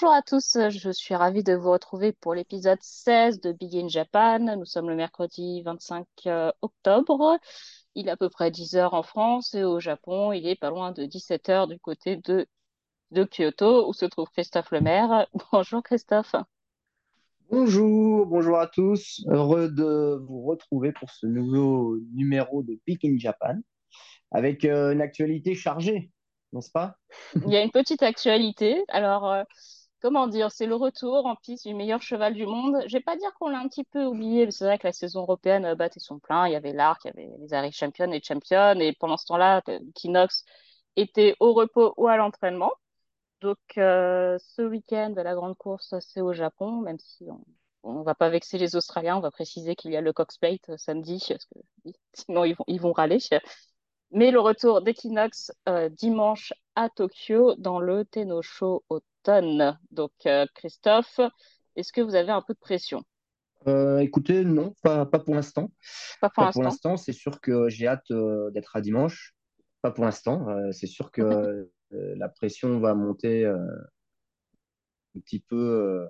Bonjour à tous, je suis ravie de vous retrouver pour l'épisode 16 de Big in Japan. Nous sommes le mercredi 25 euh, octobre. Il est à peu près 10 heures en France et au Japon, il est pas loin de 17 heures du côté de, de Kyoto où se trouve Christophe Lemaire. Bonjour Christophe. Bonjour, bonjour à tous. Heureux de vous retrouver pour ce nouveau numéro de Big in Japan avec euh, une actualité chargée, n'est-ce pas? Il y a une petite actualité. Alors, euh, comment dire, c'est le retour en piste du meilleur cheval du monde. Je vais pas dire qu'on l'a un petit peu oublié, que c'est vrai que la saison européenne euh, battait son plein. Il y avait l'Arc, il y avait les Irish Champions et Champions. Et pendant ce temps-là, Kinox était au repos ou à l'entraînement. Donc, euh, ce week-end, la grande course, c'est au Japon, même si on ne va pas vexer les Australiens. On va préciser qu'il y a le Cox Plate samedi, sinon ils vont, râler. Mais le retour d'Equinox euh, dimanche à Tokyo dans le Tenosho Donc, euh, Christophe, est-ce que vous avez un peu de pression? Euh, écoutez, non, pas, pas pour l'instant. Pas pour l'instant? c'est sûr que j'ai hâte euh, d'être à dimanche. Pas pour l'instant, euh, c'est sûr que la pression va monter un petit peu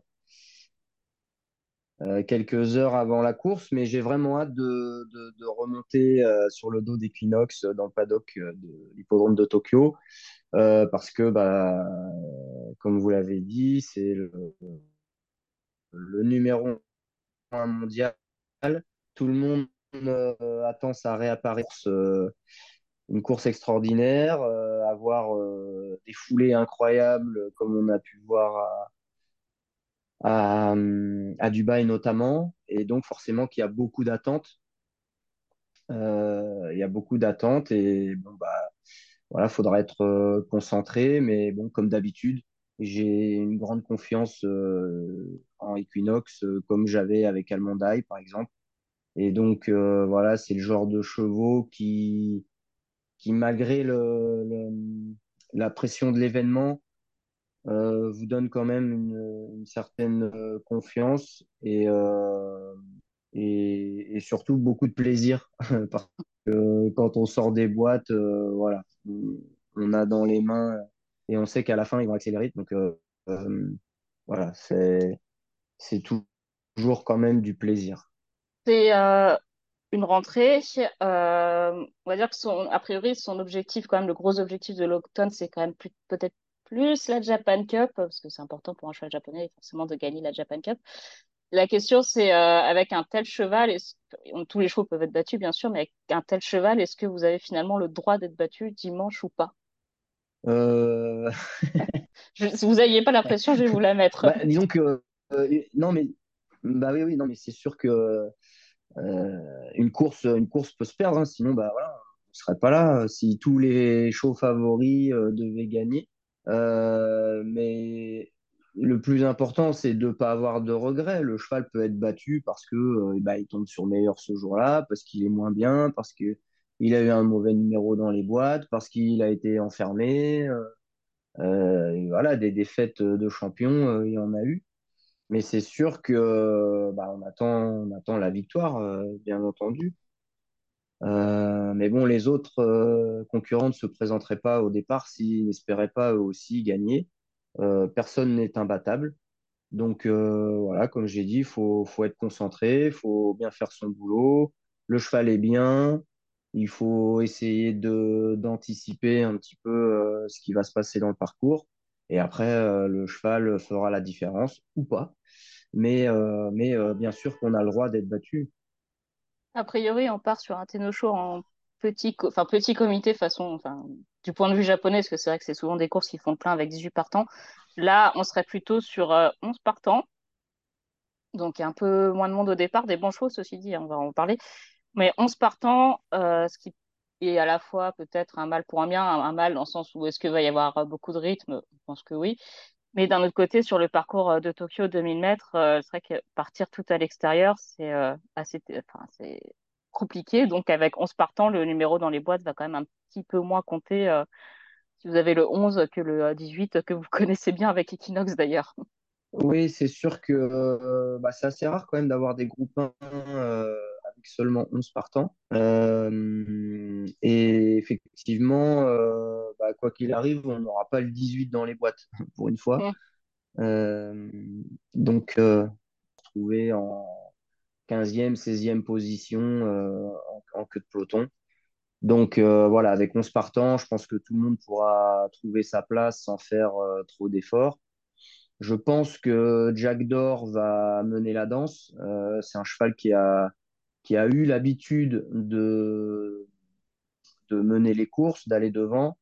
euh, quelques heures avant la course, mais j'ai vraiment hâte de, de, remonter euh, sur le dos d'Equinox euh, dans le paddock de l'hippodrome de Tokyo, parce que, bah, comme vous l'avez dit, c'est le, numéro un mondial. Tout le monde attend sa réapparition. Une course extraordinaire, avoir des foulées incroyables comme on a pu voir à, à, à Dubaï notamment. Et donc forcément qu'il y a beaucoup d'attentes. Euh, il y a beaucoup d'attentes et bon bah voilà, faudra être euh, concentré. Mais bon, comme d'habitude, j'ai une grande confiance euh, en Equinox, euh, comme j'avais avec Almondaï par exemple. Et donc euh, voilà, c'est le genre de chevaux qui qui, malgré le, le- la pression de l'événement, euh, vous donne quand même une, certaine euh, confiance et, euh, et, et surtout beaucoup de plaisir. Parce que quand on sort des boîtes, voilà, on, a dans les mains et on sait qu'à la fin, ils vont accélérer. Donc voilà, c'est, c'est tou- toujours quand même du plaisir. C'est une rentrée. on va dire que son, a priori, son objectif, quand même, le gros objectif de l'automne, c'est quand même peut-être plus la Japan Cup, parce que c'est important pour un cheval japonais, forcément, de gagner la Japan Cup. La question, c'est euh, avec un tel cheval, on- tous les chevaux peuvent être battus, bien sûr, mais avec un tel cheval, est-ce que vous avez finalement le droit d'être battu dimanche ou pas? Euh, Je- si vous n'aviez pas la pression, je vais vous la mettre. bah, disons que euh, non mais bah oui oui non mais c'est sûr que une course, une course peut se perdre, hein, sinon bah voilà, on serait pas là si tous les chauds favoris devaient gagner. Euh, mais le plus important, c'est de ne pas avoir de regrets. Le cheval peut être battu parce que euh, bah, il tombe sur meilleur ce jour-là, parce qu'il est moins bien, parce que il a eu un mauvais numéro dans les boîtes, parce qu'il a été enfermé. Euh, voilà, des défaites de champions, euh, il y en a eu. Mais c'est sûr que bah, on attend, on attend la victoire, bien entendu. Euh, mais bon, les autres euh, concurrents ne se présenteraient pas au départ s'ils n'espéraient pas eux aussi gagner. Euh, personne n'est imbattable. Donc euh, voilà, comme j'ai dit, il faut, faut être concentré, il faut bien faire son boulot. Le cheval est bien. Il faut essayer d'anticiper un petit peu euh, ce qui va se passer dans le parcours. Et après, le cheval fera la différence ou pas. Mais, mais bien sûr qu'on a le droit d'être battu. A priori, on part sur un Tenosho en petit, comité façon, du point de vue japonais, parce que c'est vrai que c'est souvent des courses qui font le plein avec 18 partants. Là, on serait plutôt sur euh, 11 partants, donc un peu moins de monde au départ, des bons chevaux, ceci dit, hein, on va en parler. Mais 11 partants, euh, ce qui est à la fois peut-être un mal pour un bien, un, un mal dans le sens où est-ce qu'il va y avoir beaucoup de rythme? Je pense que oui. Mais d'un autre côté, sur le parcours euh, de Tokyo, 2000 mètres, euh, c'est vrai que partir tout à l'extérieur, c'est euh, assez, enfin, compliqué. Donc, avec 11 partants, le numéro dans les boîtes va quand même un petit peu moins compter si vous avez le 11 que le euh, 18, que vous connaissez bien avec Equinox d'ailleurs. Oui, c'est sûr que bah, c'est assez rare quand même d'avoir des groupes 1 euh, avec seulement 11 partants. Euh, et effectivement, euh, bah, quoi qu'il arrive, on n'aura pas le 18 dans les boîtes pour une fois. Euh, donc, trouvé en 15e, 16e position en, en queue de peloton. Donc voilà, avec 11 partants, je pense que tout le monde pourra trouver sa place sans faire trop d'efforts. Je pense que Jack Dor va mener la danse. Euh, c'est un cheval qui a, qui a eu l'habitude de, mener les courses, d'aller devant.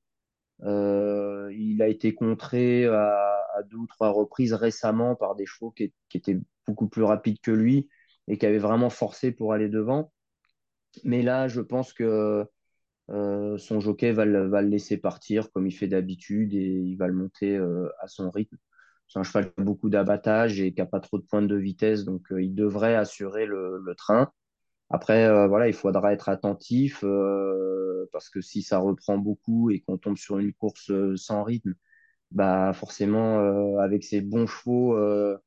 Euh, il a été contré à, deux ou trois reprises récemment par des chevaux qui, étaient beaucoup plus rapides que lui et qui avaient vraiment forcé pour aller devant. Mais là, je pense que euh, son jockey va le, laisser partir comme il fait d'habitude et il va le monter euh, à son rythme. C'est un cheval qui a beaucoup d'abattage et qui n'a pas trop de pointes de vitesse, donc il devrait assurer le train. Après, euh, voilà, il faudra être attentif euh, parce que si ça reprend beaucoup et qu'on tombe sur une course euh, sans rythme, bah forcément, euh, avec ses bons chevaux euh,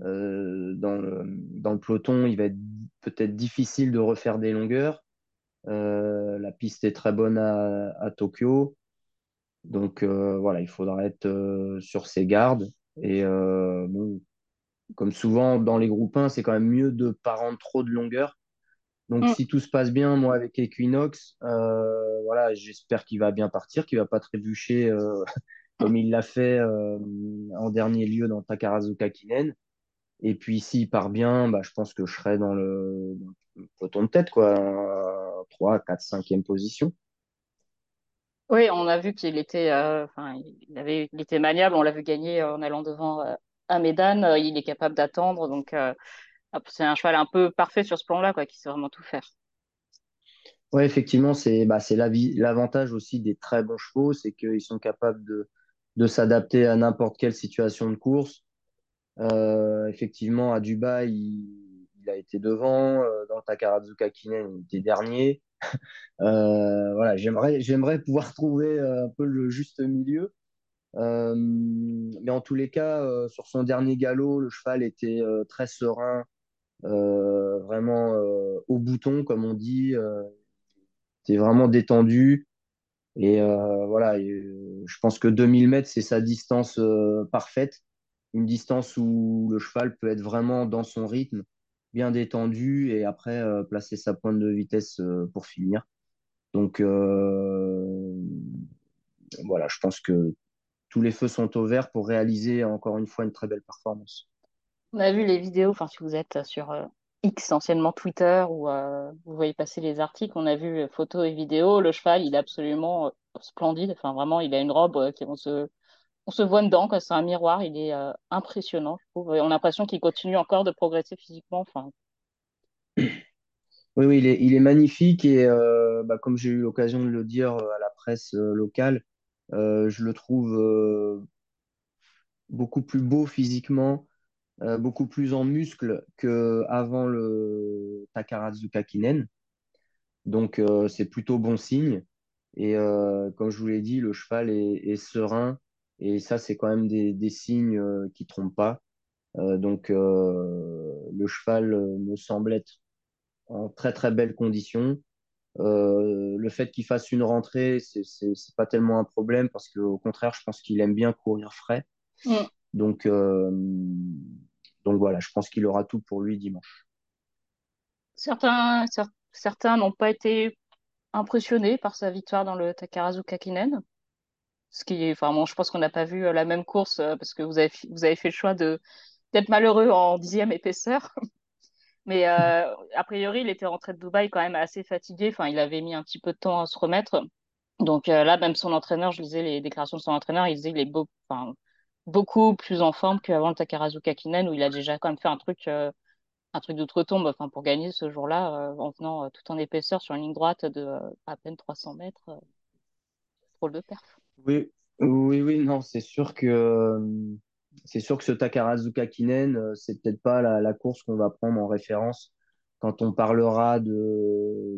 dans le, dans le peloton, il va être peut-être difficile de refaire des longueurs. La piste est très bonne à, à Tokyo. Donc voilà, il faudra être sur ses gardes. Et bon, comme souvent dans les groupes 1, c'est quand même mieux de pas rendre trop de longueur. Donc Mm. si tout se passe bien, moi avec Equinox, euh, voilà, j'espère qu'il va bien partir, qu'il va pas trébucher euh, comme il l'a fait euh, en dernier lieu dans Takarazuka Kinen. Et puis s'il part bien, bah, je pense que je serai dans le, dans le peloton de tête, quoi, 3, 4, 5e position. Oui, on a vu qu'il était, il avait, il était maniable. On l'a vu gagner en allant devant à Médane. Il est capable d'attendre, donc c'est un cheval un peu parfait sur ce plan-là, quoi, qui sait vraiment tout faire. Ouais, effectivement, c'est bah, l'avantage aussi des très bons chevaux, c'est qu'ils sont capables de, s'adapter à n'importe quelle situation de course. Euh, effectivement, à Dubaï, il, a été devant. Euh, dans Takarazuka Kinen, il était dernier. Euh, voilà, j'aimerais, pouvoir trouver un peu le juste milieu. Mais en tous les cas, sur son dernier galop, le cheval était très serein, vraiment euh, au bouton, comme on dit. Euh, était vraiment détendu. Et euh, voilà, euh, je pense que 2000 mètres, c'est sa distance euh, parfaite. Une distance où le cheval peut être vraiment dans son rythme, bien détendu, et après euh, placer sa pointe de vitesse euh, pour finir. Donc euh, voilà, je pense que tous les feux sont au vert pour réaliser encore une fois une très belle performance. On a vu les vidéos, enfin, si vous êtes sur euh, X, anciennement Twitter, où euh, vous voyez passer les articles, on a vu euh, photos et vidéos. Le cheval, il est absolument splendide. Enfin, vraiment, il a une robe qui on se, voit dedans. C'est un miroir. Il est impressionnant, je trouve. Et on a l'impression qu'il continue encore de progresser physiquement. Oui, oui, il est, magnifique et bah, comme j'ai eu l'occasion de le dire à la presse locale, je le trouve beaucoup plus beau physiquement, euh, beaucoup plus en muscle qu'avant le Takarazuka Kinen. Donc, euh, c'est plutôt bon signe. Et euh, comme je vous l'ai dit, le cheval est, est serein. Et ça, c'est quand même des, des signes qui trompent pas. Donc, le cheval me semble être en très, très belle condition. Euh, le fait qu'il fasse une rentrée, c'est pas tellement un problème parce qu'au contraire, je pense qu'il aime bien courir frais. Donc, euh, donc voilà, je pense qu'il aura tout pour lui dimanche. certains, cer- certains n'ont pas été impressionnés par sa victoire dans le Takarazuka Kinen. Ce qui est, je pense qu'on n'a pas vu euh, la même course euh, parce que vous avez, vous avez fait le choix d'être malheureux en dixième épaisseur. Mais euh, a priori, il était rentré de Dubaï quand même assez fatigué. Enfin, il avait mis un petit peu de temps à se remettre. Donc là, même son entraîneur, je lisais les déclarations de son entraîneur, il disait qu'il est beau, enfin, beaucoup plus en forme qu'avant le Takarazuka Kinen où il a déjà quand même fait un truc, euh, un truc d'outre-tombe, enfin, pour gagner ce jour-là, euh, en venant euh, tout en épaisseur sur une ligne droite de à peine 300 mètres. drôle de perf. Oui, oui, oui, non, c'est sûr que c'est sûr que ce Takarazuka Kinen, euh, c'est peut-être pas la, course qu'on va prendre en référence quand on parlera de.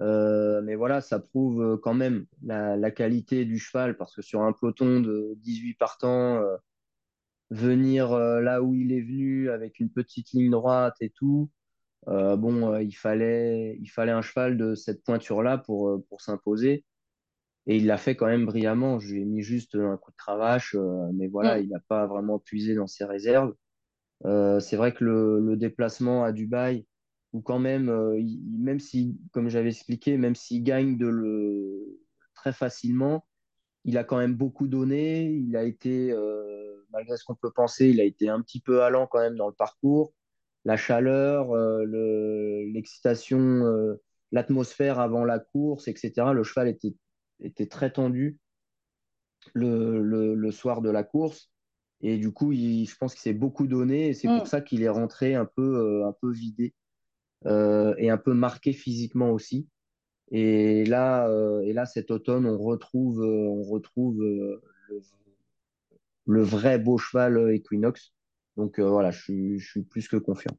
Euh, mais voilà, ça prouve euh, quand même la, la qualité du cheval parce que sur un peloton de 18 partants, euh, venir euh, là où il est venu avec une petite ligne droite et tout, bon, il fallait, il fallait un cheval de cette pointure-là pour, pour s'imposer. Et il l'a fait quand même brillamment. Je lui ai mis juste un coup de cravache, mais voilà, Mm. il n'a pas vraiment puisé dans ses réserves. C'est vrai que le, le déplacement à Dubaï, où quand même, euh, il- même si, comme j'avais expliqué, même s'il gagne de le, très facilement, il a quand même beaucoup donné. Il a été, euh, malgré ce qu'on peut penser, il a été un petit peu allant quand même dans le parcours. La chaleur, euh, le- l'excitation, euh, l'atmosphère avant la course, etc. Le cheval était, était très tendu le, le, le soir de la course. Et du coup, il, je pense qu'il s'est beaucoup donné. Et c'est pour Mm. ça qu'il est rentré un peu, euh, un peu vidé et un peu marqué physiquement aussi. Et là, euh, et là, cet automne, on retrouve, euh, on retrouve euh, le, vrai beau cheval euh, Equinox. Donc euh, voilà, je suis, plus que confiant.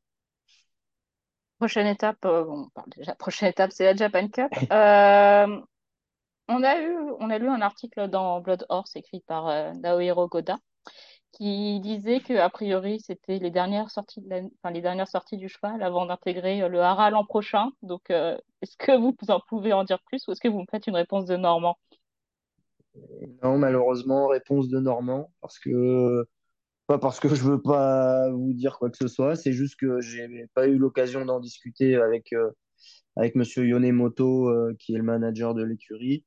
Prochaine étape, euh, bon, déjà, prochaine étape, c'est la Japan Cup. Euh, on a eu, on a lu un article dans Blood Horse écrit par euh, Naohiro Goda qui disait que a priori c'était les dernières sorties de la- enfin, les dernières sorties du cheval avant d'intégrer euh, le hara l'an prochain. Donc, euh, est-ce que vous en pouvez en dire plus ou est-ce que vous me faites une réponse de Normand? Non, malheureusement, réponse de Normand, parce que pas parce que je veux pas vous dire quoi que ce soit, c'est juste que j'ai pas eu l'occasion d'en discuter avec euh, avec Monsieur Yonemoto, euh, qui est le manager de l'écurie.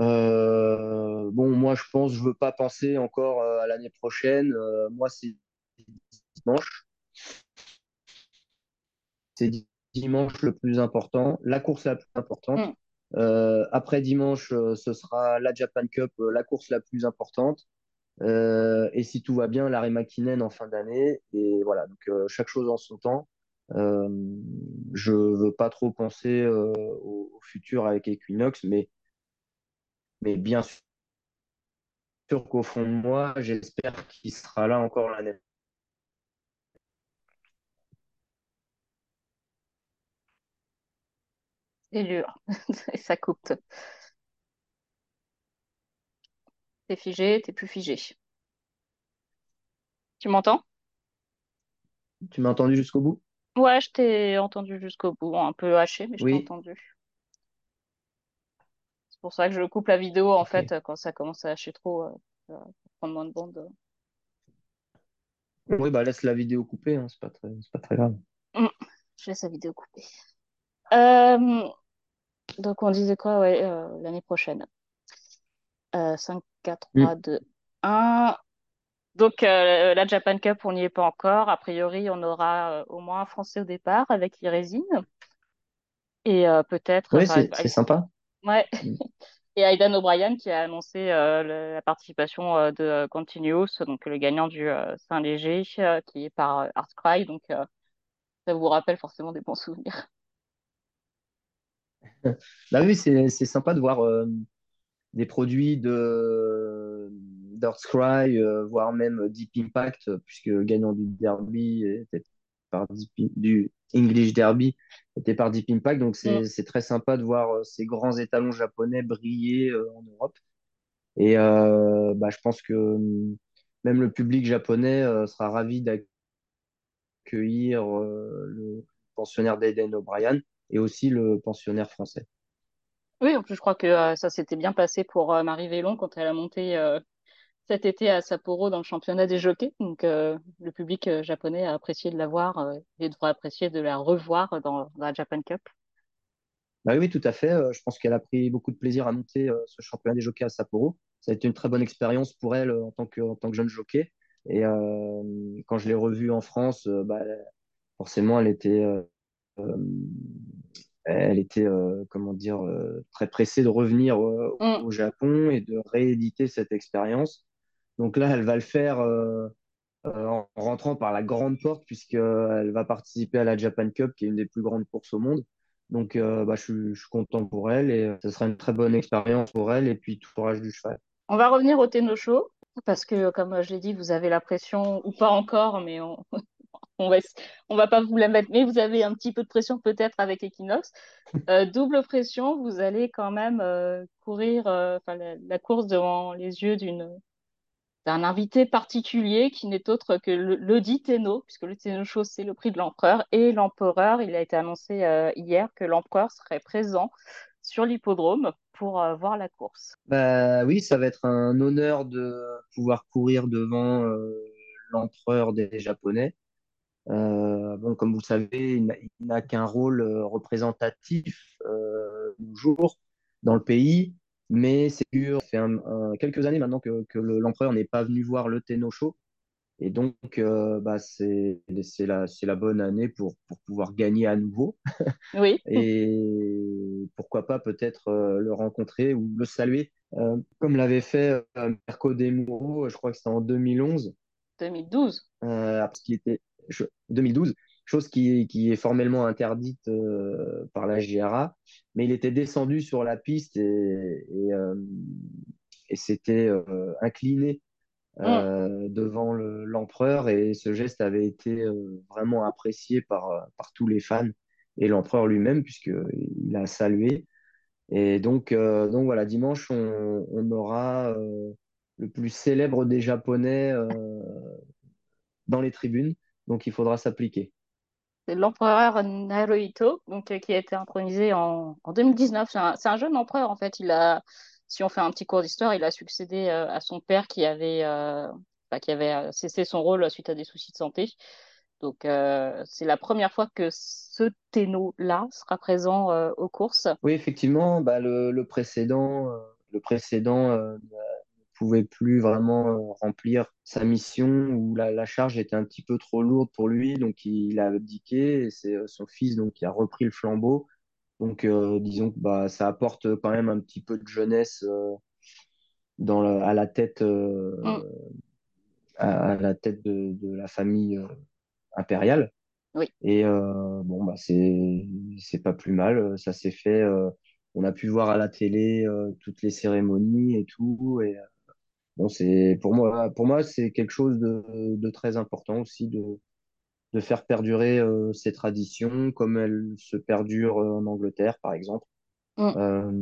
Euh, bon, moi, je pense, je veux pas penser encore euh, à l'année prochaine. Euh, moi, c'est dimanche. C'est dimanche le plus important, la course la plus importante. Mm. Euh, après dimanche, ce sera la Japan Cup, la course la plus importante. Et si tout va bien, l'arrêt Makinen en fin d'année. Et voilà, donc chaque chose en son temps. Je veux pas trop penser au, au futur avec Equinox, mais, mais bien sûr qu'au fond de moi, j'espère qu'il sera là encore l'année. C'est dur, ça coupe. T'es figé, t'es plus figé. Tu m'entends? Tu m'as entendu jusqu'au bout? Ouais, je t'ai entendu jusqu'au bout, un peu haché, mais je t'ai entendu. C'est pour ça que je coupe la vidéo en fait quand ça commence à hacher trop, euh, euh, pour prendre moins de bande. Oui, bah laisse la vidéo coupée, hein, c'est pas très, c'est pas très grave. Mm. Je laisse la vidéo coupée. Euh, donc on disait quoi, ouais, euh, l'année prochaine? Euh, 5, 4, 3, Mm. 2, 1. Donc euh, la Japan Cup, on n'y est pas encore. A priori, on aura euh, au moins un Français au départ avec Irésine. Et euh, peut-être, Oui, c'est sympa. Ouais. Mm. Et Aidan O'Brien qui a annoncé euh, le- la participation euh, de Continuous, donc le gagnant du euh, Saint-Léger, euh, qui est par euh, Heartcry. Donc euh, ça vous rappelle forcément des bons souvenirs. Bah oui, c'est sympa de voir euh, des produits de d'Earthcry, euh, voire même Deep Impact, euh, puisque gagnant du Derby était par Deep- du English Derby était par Deep Impact. Donc Mm. c'est c'est très sympa de voir euh, ces grands étalons japonais briller euh, en Europe. Et euh, bah, je pense que euh, même le public japonais sera ravi d'accueillir le pensionnaire d'Aiden O'Brien et aussi le pensionnaire français. Oui, en plus, je crois que euh, ça s'était bien passé pour euh, Marie Vélon quand elle a monté euh, cet été à Sapporo dans le championnat des jockeys. Donc, euh, le public euh, japonais a apprécié de la voir euh, et devrait apprécier de la revoir dans, dans la Japan Cup. Bah oui, tout à fait. Je pense qu'elle a pris beaucoup de plaisir à monter ce championnat des jockeys à Sapporo. Ça a été une très bonne expérience pour elle en tant que, en tant que jeune jockey. Et quand je l'ai revue en France, bah, forcément, elle était, elle était euh, comment dire, euh, très pressée de revenir euh, Mm. au Japon et de rééditer cette expérience. Donc là, elle va le faire euh, euh, en rentrant par la grande porte, puisqu'elle va participer à la Japan Cup, qui est une des plus grandes courses au monde. Donc, euh, bah, je, suis, je suis content pour elle et euh, ce sera une très bonne expérience pour elle et puis tout courage du cheval. On va revenir au Ténosho parce que, comme je l'ai dit, vous avez la pression, ou pas encore, mais on, on va, on va pas vous la mettre, mais vous avez un petit peu de pression peut-être avec Equinox. Euh, double pression, vous allez quand même euh, courir euh, la course devant les yeux d'une d'un invité particulier qui n'est autre que le, puisque le Tenno Show, c'est le prix de l'empereur. Et l'empereur, il a été annoncé euh, hier que l'empereur serait présent sur l'hippodrome pour euh, voir la course. Bah oui, ça va être un honneur de pouvoir courir devant euh, l'empereur des Japonais. Bon, comme vous le savez, il n'a- qu'un rôle représentatif toujours dans le pays, mais c'est sûr, ça fait un- un- quelques années maintenant que, que le- l'empereur n'est pas venu voir le Tenno Show. Et donc, euh, bah, c'est, la, bonne année pour, pour pouvoir gagner à nouveau. Oui, Et pourquoi pas peut-être euh, le rencontrer ou le saluer, euh, comme l'avait fait Mirko Demuro, je crois que c'était en 2011, 2012. euh, parce qu'il était je- 2012, chose qui, qui est formellement interdite euh, par la JRA, mais il était descendu sur la piste et, et, euh, et s'était euh, incliné euh, devant le- l'empereur et ce geste avait été vraiment apprécié par, par tous les fans et l'empereur lui-même puisqu'il a salué. Et donc, donc voilà, dimanche, on, on aura le plus célèbre des Japonais dans les tribunes, donc il faudra s'appliquer. C'est l'empereur Naruhito, donc, euh, qui a été intronisé en, en 2019. C'est un, jeune empereur, en fait. Il a, si on fait un petit cours d'histoire, il a succédé euh, à son père qui avait, euh, enfin, qui avait cessé son rôle suite à des soucis de santé. Donc, c'est la première fois que ce Tenno-là sera présent aux courses. Oui, effectivement, bah, le, le précédent, le précédent pouvait plus vraiment euh, remplir sa mission où la, la charge était un petit peu trop lourde pour lui, donc il a abdiqué et c'est euh, son fils donc qui a repris le flambeau. Donc euh, disons que bah, ça apporte quand même un petit peu de jeunesse euh, dans à la tête euh, Mm. à, à la tête de, de la famille impériale. Oui. Et bon bah c'est c'est pas plus mal, ça s'est fait. on a pu voir à la télé euh, toutes les cérémonies et tout et Bon, c'est pour moi, pour moi, c'est quelque chose de, de très important aussi de, de faire perdurer euh, ces traditions comme elles se perdurent euh, en Angleterre, par exemple. Mm. Euh,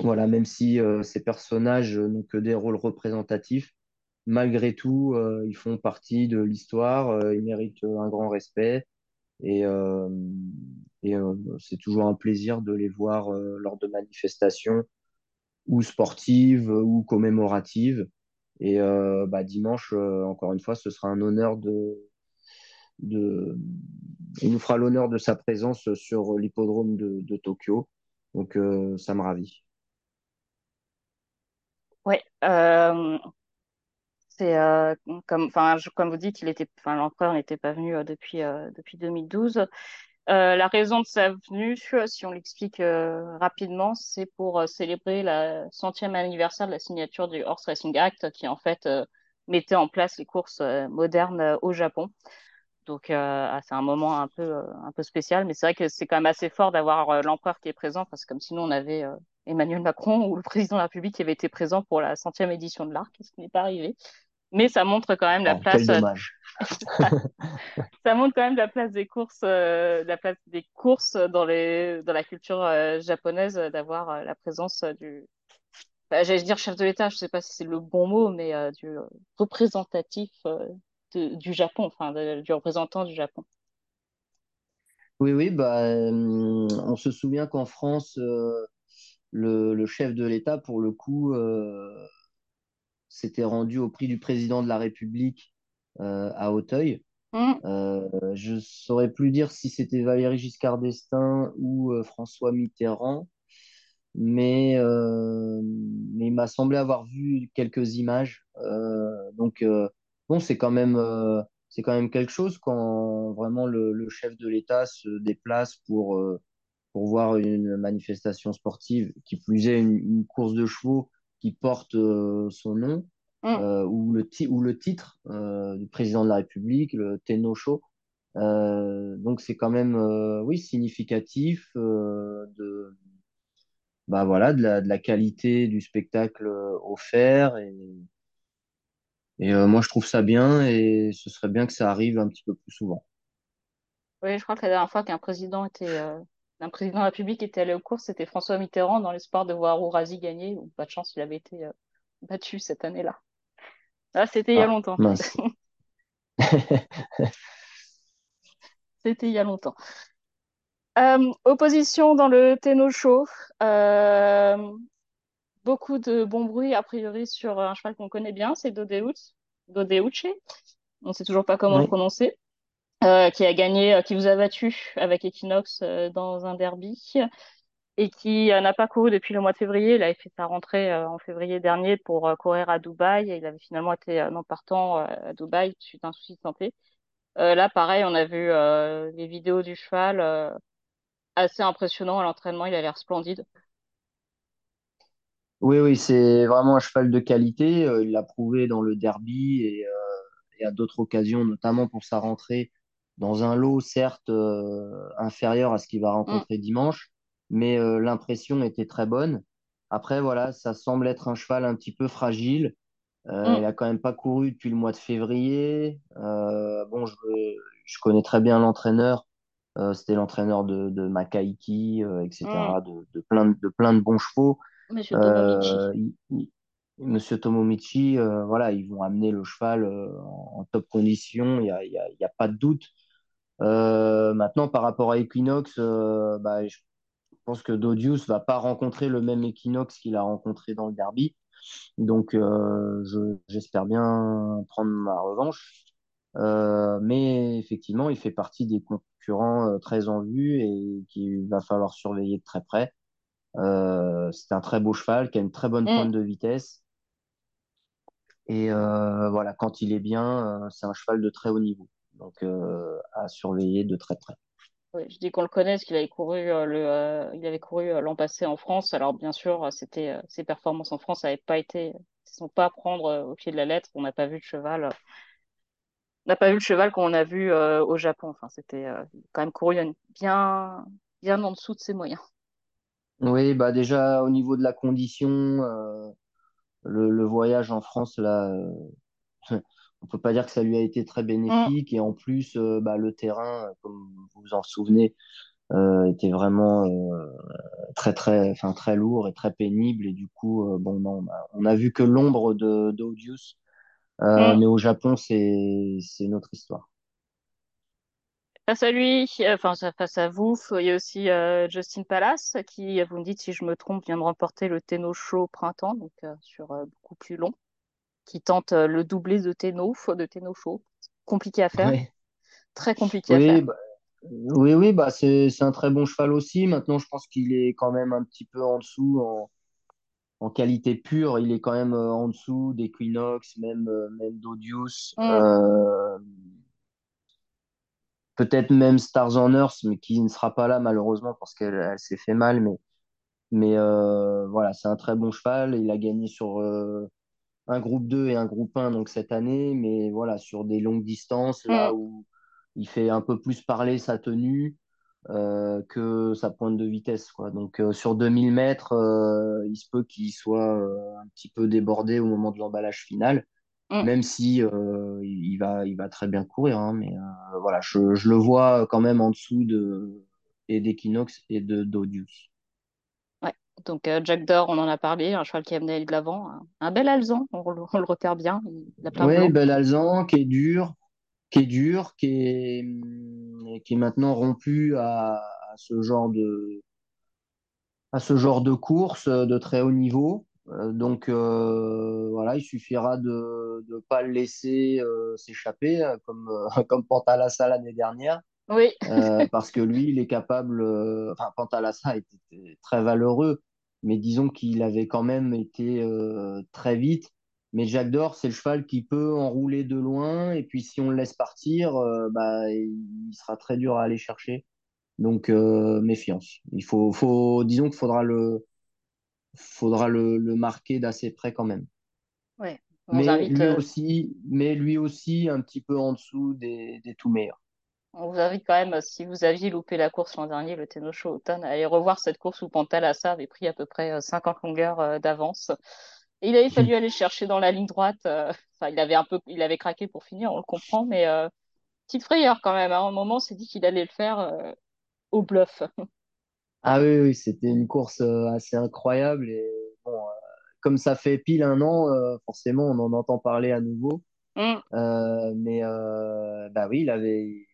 voilà, même si euh, ces personnages n'ont que des rôles représentatifs, malgré tout, euh, ils font partie de l'histoire, euh, ils méritent un grand respect et, euh, et euh, c'est toujours un plaisir de les voir euh, lors de manifestations ou sportives ou commémoratives. Et euh, bah, dimanche, euh, encore une fois, ce sera un honneur de, de... Il nous fera l'honneur de sa présence sur l'hippodrome de, Tokyo. Donc, euh, ça me ravit. Euh, c'est euh, comme, comme vous dites, il l'empereur n'était pas venu euh, depuis, euh, depuis 2012. Euh, la raison de sa venue, si on l'explique euh, rapidement, c'est pour euh, célébrer la centième anniversaire de la signature du Horse Racing Act, qui en fait mettait en place les courses modernes au Japon. Donc, ah, c'est un moment un peu, un peu spécial, mais c'est vrai que c'est quand même assez fort d'avoir l'empereur qui est présent, parce que comme sinon on avait Emmanuel Macron ou le président de la République qui avait été présent pour la centième édition de l'Arc, ce qui n'est pas arrivé. Mais ça montre quand même la quel place, euh, ça montre quand même la place des courses, euh, la place des courses dans les, dans la culture euh, japonaise, d'avoir euh, la présence du, bah, j'allais dire chef de l'État, je sais pas si c'est le bon mot, mais du représentatif de- du Japon, enfin de- du représentant du Japon. Oui, oui, bah, on se souvient qu'en France, le, le chef de l'État, pour le coup, s'était rendu au prix du président de la République euh, à Auteuil. Hum, Euh, je saurais plus dire si c'était Valéry Giscard d'Estaing ou euh, François Mitterrand, mais, mais il m'a semblé avoir vu quelques images. Donc bon, c'est quand même c'est quand même quelque chose quand vraiment le, le chef de l'État se déplace pour pour voir une manifestation sportive, qui plus est une, une course de chevaux qui porte euh, son nom hum. euh, ou, le ou le titre euh, du président de la République, le Tenno Show. Donc c'est quand même oui significatif de bah voilà de la, de la qualité du spectacle offert et, et euh, moi je trouve ça bien et ce serait bien que ça arrive un petit peu plus souvent. Oui, je crois que la dernière fois qu'un président était, euh, un président de la République était allé aux courses, c'était François Mitterrand dans l'espoir de voir Ourasi gagner. Ou pas de chance, il avait été euh, battu cette année-là. Ah, c'était il y a Ah longtemps. C'était il y a longtemps. Euh, opposition dans le Tenno Show. Euh, beaucoup de bons bruits, a priori, sur un cheval qu'on connaît bien, c'est Dodeuch. Dodeuche. On ne sait toujours pas comment le prononcer. Euh, qui a gagné, euh, qui vous a battu avec Equinox euh, dans un derby et qui n'a pas couru depuis le mois de février. Il avait fait sa rentrée en février dernier pour courir à Dubaï et il avait finalement été non partant à Dubaï suite à un souci de santé. Là, pareil, on a vu les vidéos du cheval assez impressionnant à l'entraînement. Il a l'air splendide. oui, oui, c'est vraiment un cheval de qualité. Il l'a prouvé dans le derby et à d'autres occasions, notamment pour sa rentrée dans un lot certes euh, inférieur à ce qu'il va Mm, rencontrer dimanche, mais euh, l'impression était très bonne. Après, voilà, ça semble être un cheval un petit peu fragile. Euh, mm, il a quand même pas couru depuis le mois de février. Bon, je, je connais très bien l'entraîneur. C'était l'entraîneur de, de Makaiki, euh, mm. etc., de, de plein de, plein de bons chevaux. Monsieur Tomomichi. Il- il- Monsieur Tomomichi, voilà, ils vont amener le cheval en, en top condition, il n'y a, il y a, il y a pas de doute. Euh, maintenant, par rapport à Equinox, euh, bah, je pense que Dodius va pas rencontrer le même Equinox qu'il a rencontré dans le derby. Donc, euh, je- j'espère bien prendre ma revanche. Euh, mais effectivement, il fait partie des concurrents euh, très en vue et qu'il va falloir surveiller de très près. Euh, c'est un très beau cheval qui a une très bonne Mm. pointe de vitesse. Et euh, voilà, quand il est bien, c'est un cheval de très haut niveau. Donc, euh, à surveiller de très près. Oui, je dis qu'on le connaît, parce qu'il avait couru euh, le, euh, il avait couru euh, l'an passé en France. Alors bien sûr, c'était ses performances en France n'avaient pas été, ne sont pas à prendre au pied de la lettre. On n'a pas vu le cheval, on n'a pas vu le cheval qu'on a vu au Japon. Enfin, c'était quand même couru bien, bien en dessous de ses moyens. Oui, bah déjà au niveau de la condition, le, le voyage en France, là, on peut pas dire que ça lui a été très Mm, bénéfique. Et en plus, euh, bah, le terrain, comme vous vous en souvenez, euh, était vraiment euh, très très, enfin très lourd et très pénible. Et du coup, euh, bon, non, on a, on a vu que l'ombre de d'Audius. Euh, mm. mais au Japon, c'est c'est une autre histoire. Face à lui, enfin face à vous, il y a aussi euh, Justin Palace qui, vous me dites si je me trompe, vient de remporter le Tenno Show au printemps, donc euh, sur euh, beaucoup plus long. Qui tente euh, le doublé de Tenno, de Show. Compliqué à faire, très compliqué à Oui, faire. bah, oui, oui, bah c'est un très bon cheval aussi. Maintenant, je pense qu'il est quand même un petit peu en dessous en, en qualité pure. Il est quand même euh, en dessous d'Equinox, même euh, même d'Audius. Mm, Euh, peut-être même Stars on Earth, mais qui ne sera pas là malheureusement parce qu'elle elle s'est fait mal. Mais, mais euh, voilà, c'est un très bon cheval. Il a gagné sur euh, un groupe 2 et un groupe un donc cette année. Mais voilà, sur des longues distances, là mm, où il fait un peu plus parler sa tenue euh, que sa pointe de vitesse, quoi. Donc euh, sur 2000 mètres, euh, il se peut qu'il soit un petit peu débordé au moment de l'emballage final mm. même si il va, il va très bien courir. hein, mais voilà, je, je le vois quand même en dessous de et d'Equinox et de d'Audius. Donc euh, Jack Dore, on en a parlé, un cheval qui a mené de l'avant, un, un bel alezan, on, le on le repère bien, Oui, blanc. Belalzan qui est dur, qui est dur, qui est, hum, qui est maintenant rompu à, à ce genre de, à ce genre de course euh, de très haut niveau. Euh, donc euh, voilà, il suffira de ne pas le laisser s'échapper, comme, comme Pantalassa l'année dernière. Oui, Euh, parce que lui, il est capable. euh, enfin, Pantalassa était très valeureux, mais disons qu'il avait quand même été euh, très vite. Mais Jacques d'Or, c'est le cheval qui peut enrouler de loin, et puis si on le laisse partir, euh, bah, il sera très dur à aller chercher. Donc, euh, méfiance. Il faut, faut, disons qu'il faudra le, faudra le, le marquer d'assez près quand même. ouais. Mais lui euh, aussi, mais lui aussi, un petit peu en dessous des, des tout meilleurs. On vous invite quand même, euh, si vous aviez loupé la course l'an dernier, le Tenno Show automne, à aller revoir cette course où Pantalassa avait pris à peu près euh, 50 longueurs euh, d'avance. Et il avait fallu aller chercher dans la ligne droite. euh, Enfin, il avait un peu, il avait craqué pour finir, on le comprend, mais euh, petite frayeur quand même. À un moment, on s'est dit qu'il allait le faire euh, au bluff. Ah oui, oui, c'était une course euh, assez incroyable et bon, euh, comme ça fait pile un an, euh, forcément on en entend parler à nouveau. Mm, Euh, mais euh, bah oui, il avait,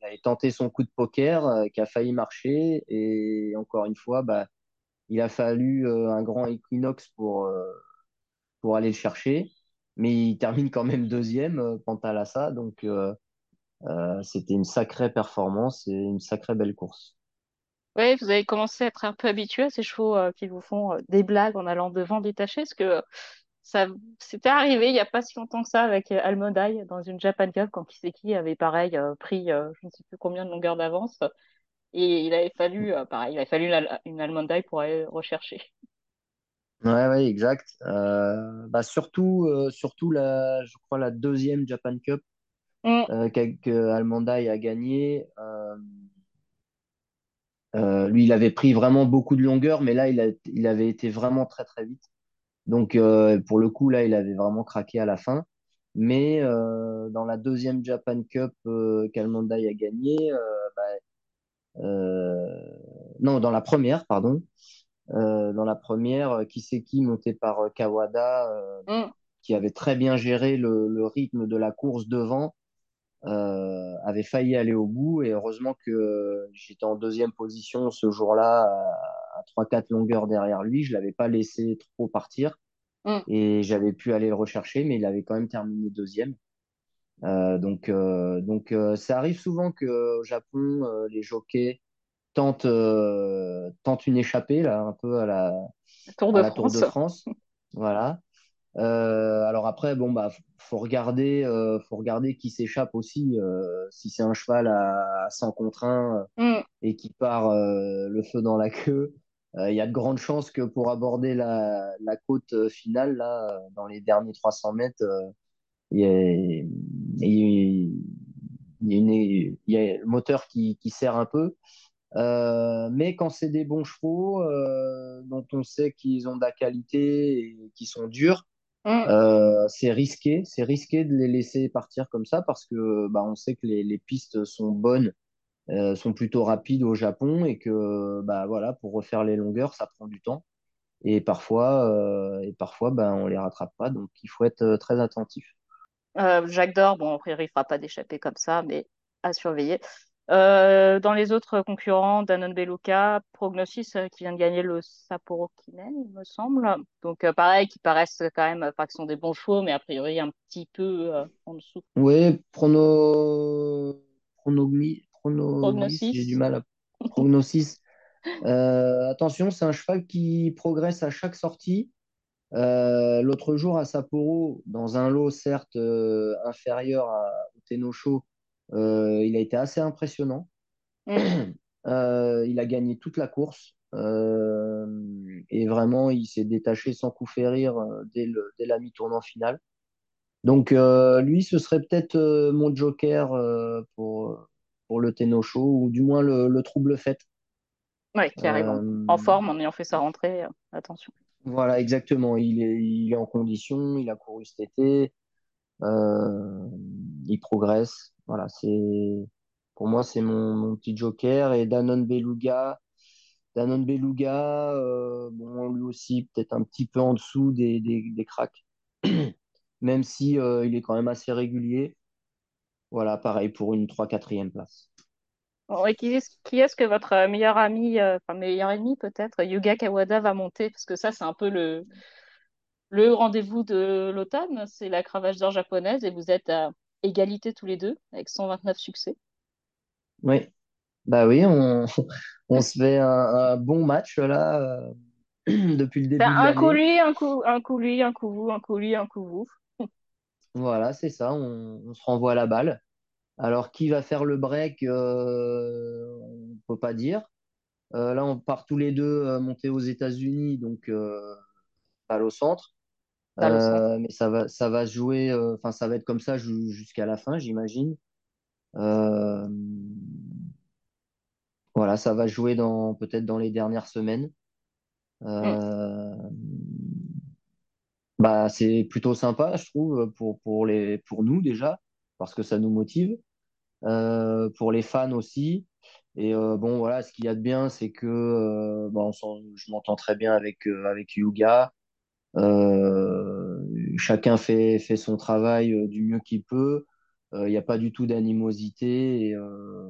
il avait tenté son coup de poker euh, qui a failli marcher. Et encore une fois, bah, il a fallu euh, un grand équinoxe pour, euh, pour aller le chercher. Mais il termine quand même deuxième, Pantalassa. Donc, c'était une sacrée performance et une sacrée belle course. Oui, vous avez commencé à être un peu habitué à ces chevaux qui vous font des blagues en allant devant détacher, parce que ça, c'était arrivé il n'y a pas si longtemps que ça avec euh, Almondaï dans une Japan Cup quand Kiseki avait pareil euh, pris euh, je ne sais plus combien de longueurs d'avance et il avait fallu euh, pareil, il avait fallu une, une Almondaï pour aller rechercher. Ouais, ouais, exact. Bah surtout, surtout la, je crois la deuxième Japan Cup Mm, qu'a- que Almondaï a gagné. Lui, il avait pris vraiment beaucoup de longueur, mais là, il a, il avait été vraiment très très vite. Donc, euh, pour le coup, là, il avait vraiment craqué à la fin. Mais euh, dans la deuxième Japan Cup euh, qu'Almondaï a gagné, euh, euh, non, dans la première, pardon, euh, dans la première, Kiseki monté par Kawada, euh, mm, qui avait très bien géré le, le rythme de la course devant, euh, avait failli aller au bout. Et heureusement que j'étais en deuxième position ce jour-là, à, à 3-4 longueurs derrière lui. Je l'avais pas laissé trop partir mm. et j'avais pu aller le rechercher, mais il avait quand même terminé deuxième. Euh, donc, euh, donc euh, ça arrive souvent qu'au Japon, euh, les jockeys tentent, tentent une échappée, là, un peu à la, Tour de la Tour de France. Voilà. Alors après, bon, bah, faut regarder, faut regarder qui s'échappe aussi. si c'est un cheval à, à 100 contre 1 euh, Mm, et qui part le feu dans la queue, il y a de grandes chances que pour aborder la, la côte euh, finale, là, euh, dans les derniers 300 mètres, euh, il y a, il y a- il y a une- il y a le moteur qui, qui sert un peu. Euh, mais quand c'est des bons chevaux euh, dont on sait qu'ils ont de la qualité et qui sont durs, mm. euh, c'est risqué, c'est risqué de les laisser partir comme ça parce que bah, on sait que les, les pistes sont bonnes, euh, sont plutôt rapides au Japon et que bah voilà pour refaire les longueurs ça prend du temps et parfois euh, et parfois bah, on les rattrape pas donc il faut être euh, très attentif. Euh, Jacques d'Or, bon, a priori, il fera pas d'échappée comme ça, mais à surveiller. Euh, dans les autres concurrents, Danone Belluca, Prognosis euh, qui vient de gagner le Sapporo Kinen, il me semble. Donc euh, pareil, qui paraissent quand même, enfin, qui sont des bons chevaux, mais a priori un petit peu euh, en dessous. Oui, prono Pronogmi- Pronogis, j'ai du Prognosis. mal à prognosis. Euh, attention, c'est un cheval qui progresse à chaque sortie. Euh, l'autre jour à Sapporo, dans un lot certes euh, inférieur à, au Tenosho, il a été assez impressionnant. Mm. Il a gagné toute la course et vraiment il s'est détaché sans coup férir dès le, dès la mi-tournant finale. Donc lui, ce serait peut-être mon joker pour, pour le Tenosho ou du moins le, le trouble fait. Ouais, qui arrive en, en Euh, forme en ayant fait sa rentrée. euh, attention. voilà, exactement. Il est, il est en condition, il a couru cet été. Euh, il progresse. Voilà, c'est pour moi c'est mon, mon petit joker et Danone Beluga. Danone Beluga, euh, bon lui aussi peut-être un petit peu en dessous des, des, des cracks, même si il est quand même assez régulier. Voilà, pareil pour une trois 4 e place. Bon, et qui est-ce qui est-ce que votre euh, meilleur ami, euh, enfin meilleur ennemi peut-être, Yuga Kawada va monter? Parce que ça, c'est un peu le, le rendez-vous de l'automne, c'est la cravache d'or japonaise et vous êtes à égalité tous les deux avec 129 succès. Oui, bah oui, on, on se fait un, un bon match là euh, depuis le début de un coup lui, un coup, un coup lui, un coup vous, un coup lui, un coup vous. Voilà, c'est ça, on, on se renvoie la balle. Alors, qui va faire le break, euh, on ne peut pas dire. Euh, là, on part tous les deux euh, monter aux États-Unis, donc balle au centre. Mais ça va, ça va jouer, enfin, ça va être comme ça ju- jusqu'à la fin, j'imagine. Voilà, ça va jouer dans peut-être dans les dernières semaines. Mm. Bah, c'est plutôt sympa, je trouve, pour, pour les, pour nous déjà, parce que ça nous motive. Euh, pour les fans aussi. Et euh, bon, voilà, ce qu'il y a de bien, c'est que euh, on s'en- je m'entends très bien avec, avec Yuga. Chacun fait, fait son travail du mieux qu'il peut. Il n'y a pas du tout d'animosité. Et, euh,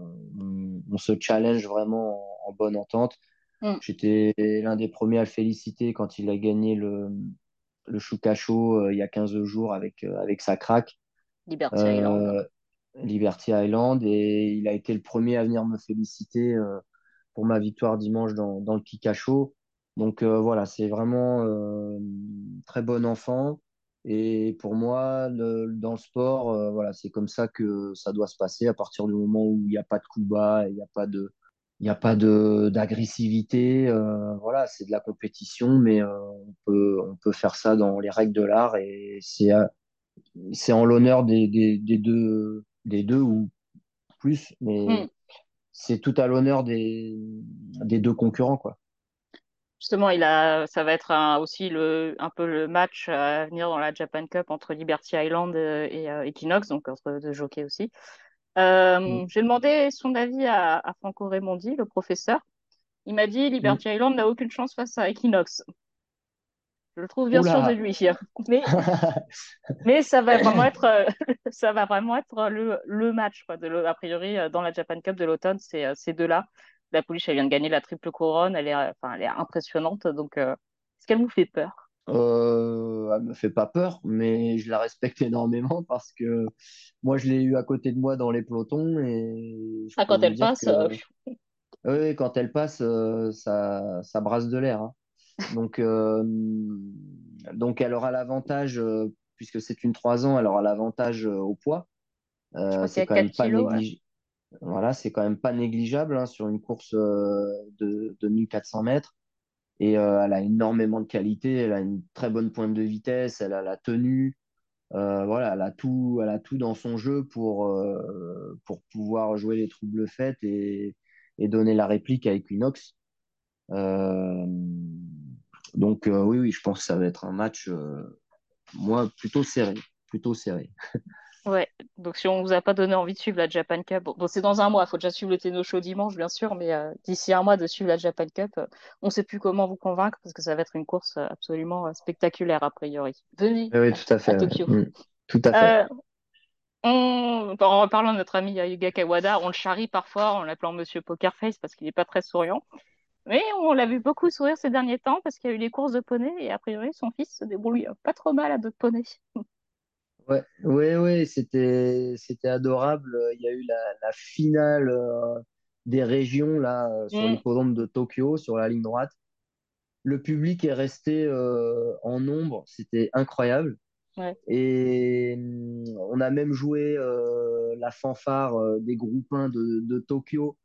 on se challenge vraiment en, en bonne entente. Mm. J'étais l'un des premiers à le féliciter quand il a gagné le, le Shukacho euh, il y a 15 jours avec, euh, avec sa craque. Liberty Island. Euh, Liberty Island et il a été le premier à venir me féliciter pour ma victoire dimanche dans, dans le Kikacho. Donc voilà, c'est vraiment très bon enfant. Et pour moi, le- dans le sport, euh, voilà, c'est comme ça que ça doit se passer à partir du moment où il n'y a pas de coups bas, et il n'y a pas de, il n'y a pas d'agressivité. euh, voilà, c'est de la compétition, mais euh, on peut, on peut faire ça dans les règles de l'art et c'est, c'est en l'honneur des, des, des deux, des deux ou plus, mais Mm. c'est tout à l'honneur des, des deux concurrents, quoi. Justement, il a, ça va être un- aussi le, un peu le match à venir dans la Japan Cup entre Liberty Island euh, et euh, Equinox, donc entre deux jockeys aussi. Mm. Euh, j'ai demandé son avis à, à Franco Raimondi, le professeur. Il m'a dit Mm. Liberty Island n'a aucune chance face à Equinox. Je le trouve bien sûr de lui. Mais, mais ça va vraiment être, euh, ça va vraiment être le, le match, quoi, de, a priori, euh, dans la Japan Cup de l'automne, c'est ces deux-là. La Pouliche, elle vient de gagner la triple couronne, elle est, enfin, elle est impressionnante, donc euh, est-ce qu'elle vous fait peur? Euh, elle me fait pas peur, mais je la respecte énormément parce que moi, je l'ai eu à côté de moi dans les pelotons et je Ah, quand elle passe, euh, oui, quand elle passe, euh, ça, ça brasse de l'air. hein. Donc, euh, donc, elle aura l'avantage, puisque c'est une 3 ans, elle aura l'avantage au poids. c'est quand 4 même pas kilos, ouais. néglig... voilà, c'est quand même pas négligeable hein, sur une course de, de 1400 mètres. Et euh, elle a énormément de qualité, elle a une très bonne pointe de vitesse, elle a la tenue, euh, voilà, elle a tout, elle a tout dans son jeu pour, euh, pour pouvoir jouer les troubles faits et, et donner la réplique à Equinox. Donc oui, oui, je pense que ça va être un match, moi, plutôt serré, plutôt serré. Ouais, donc si on vous a pas donné envie de suivre la Japan Cup, bon, bon, c'est dans un mois, il faut déjà suivre le Tenno Show dimanche, bien sûr, mais euh, d'ici un mois de suivre la Japan Cup, euh, on ne sait plus comment vous convaincre parce que ça va être une course euh, absolument spectaculaire a priori. Venez Oui, à, tout à à fait. ouais. Tokyo. Mm, tout à fait. Euh, on, en reparlant de notre ami Yuga Kawada, on le charrie parfois en l'appelant Monsieur Pokerface parce qu'il n'est pas très souriant, mais on l'a vu beaucoup sourire ces derniers temps parce qu'il y a eu les courses de poney et a priori son fils se débrouille pas trop mal à deux poneys. Ouais, ouais, ouais, c'était, c'était adorable. Il y a eu la, la finale euh, des régions là euh, sur Mm, l'hippodrome de Tokyo, sur la ligne droite. Le public est resté euh, en nombre, c'était incroyable. ouais. Et hum, on a même joué euh, la fanfare euh, des groupins de, de Tokyo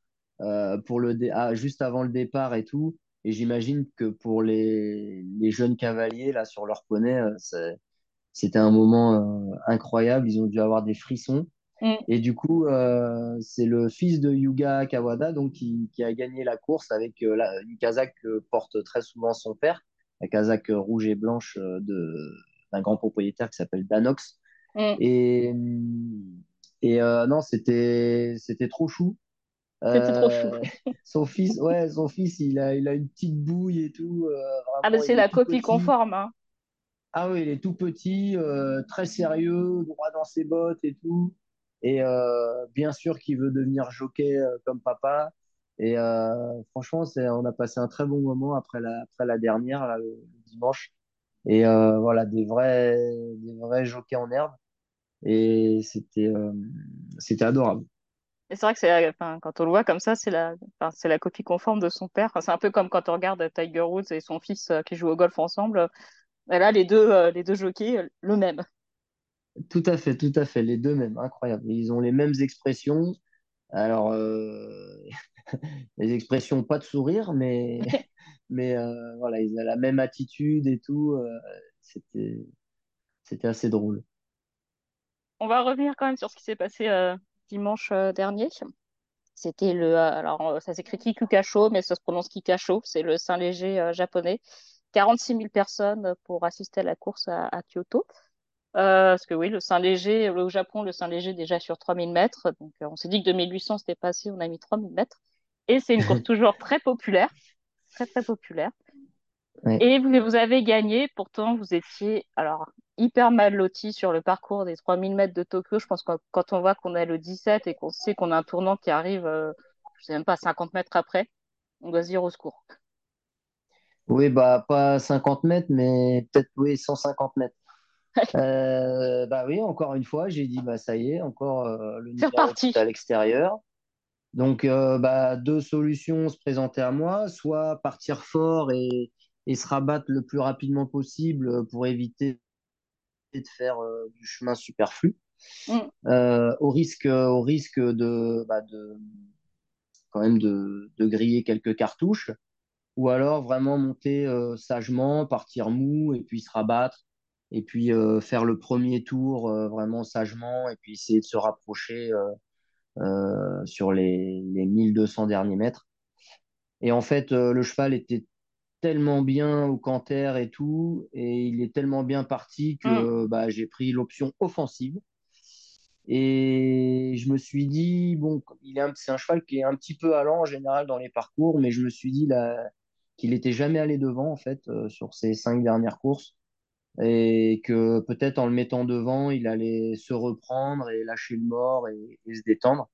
euh, pour le dé- ah, juste avant le départ et tout. Et j'imagine que pour les, les jeunes cavaliers là sur leur poney, euh, c'est- c'était un moment euh, incroyable. Ils ont dû avoir des frissons. Mm, Et du coup, euh, c'est le fils de Yuga Kawada donc, qui, qui a gagné la course avec euh, la- une casaque que porte très souvent son père, la casaque rouge et blanche de, d'un grand propriétaire qui s'appelle Danox. mm. Et, et euh, non, c'était, c'était trop chou. C'était trop chou. Son fils, ouais, son fils, il a, il a une petite bouille et tout. euh, Ah vraiment, c'est la copie petit. conforme, hein. Ah oui, il est tout petit, euh, très sérieux, droit dans ses bottes et tout. Et euh, bien sûr qu'il veut devenir jockey euh, comme papa. Et franchement, c'est, on a passé un très bon moment après la, après la dernière, le, dimanche. Et voilà, des vrais, des vrais jockeys en herbe. Et c'était c'était adorable. Et c'est vrai que c'est, enfin, quand on le voit comme ça, c'est la, enfin, c'est la copie conforme de son père. C'est un peu comme quand on regarde Tiger Woods et son fils qui jouent au golf ensemble. Et là, les deux, euh, les deux jockeys, euh, le même. Tout à fait, tout à fait, les deux mêmes, incroyable. Ils ont les mêmes expressions. Alors, euh, les expressions pas de sourire, mais, mais euh, voilà, ils ont la même attitude et tout. c'était, c'était assez drôle. On va revenir quand même sur ce qui s'est passé dimanche dernier. C'était le, alors ça s'écrit Kikukacho, mais ça se prononce Kikasho. C'est le Saint-Léger japonais. 46 000 personnes pour assister à la course à, à Kyoto. Euh, parce que oui, le Saint-Léger, au Japon, le Saint-Léger est déjà sur 3000 mètres. Donc, euh, on s'est dit que 2800 c'était passé, on a mis 3000 mètres. Et c'est une course toujours très populaire, très très populaire. Ouais. Et vous, vous avez gagné, pourtant vous étiez alors hyper mal loti sur le parcours des 3000 mètres de Tokyo. Je pense que quand on voit qu'on est le 17 et qu'on sait qu'on a un tournant qui arrive euh, je sais même pas, 50 mètres après, on doit se dire au secours. Oui, bah pas 50 mètres, mais peut-être oui, 150 mètres. Euh, bah oui, encore une fois, j'ai dit bah ça y est, encore euh, le est à l'extérieur. Donc euh, bah, deux solutions se présentaient à moi, soit partir fort et, et se rabattre le plus rapidement possible pour éviter de faire euh, du chemin superflu, Mm, au risque, au risque de, bah, de quand même de, de griller quelques cartouches, ou alors vraiment monter euh, sagement, partir mou et puis se rabattre, et puis euh, faire le premier tour euh, vraiment sagement, et puis essayer de se rapprocher sur les, les 1200 derniers mètres. Et en fait, le cheval était tellement bien au canter et tout, et il est tellement bien parti que bah, j'ai pris l'option offensive. Et je me suis dit, bon, il est un- c'est un cheval qui est un petit peu allant en général dans les parcours, mais je me suis dit là, qu'il n'était jamais allé devant en fait euh, sur ses cinq dernières courses et que peut-être en le mettant devant, il allait se reprendre et lâcher le mort et, et se détendre.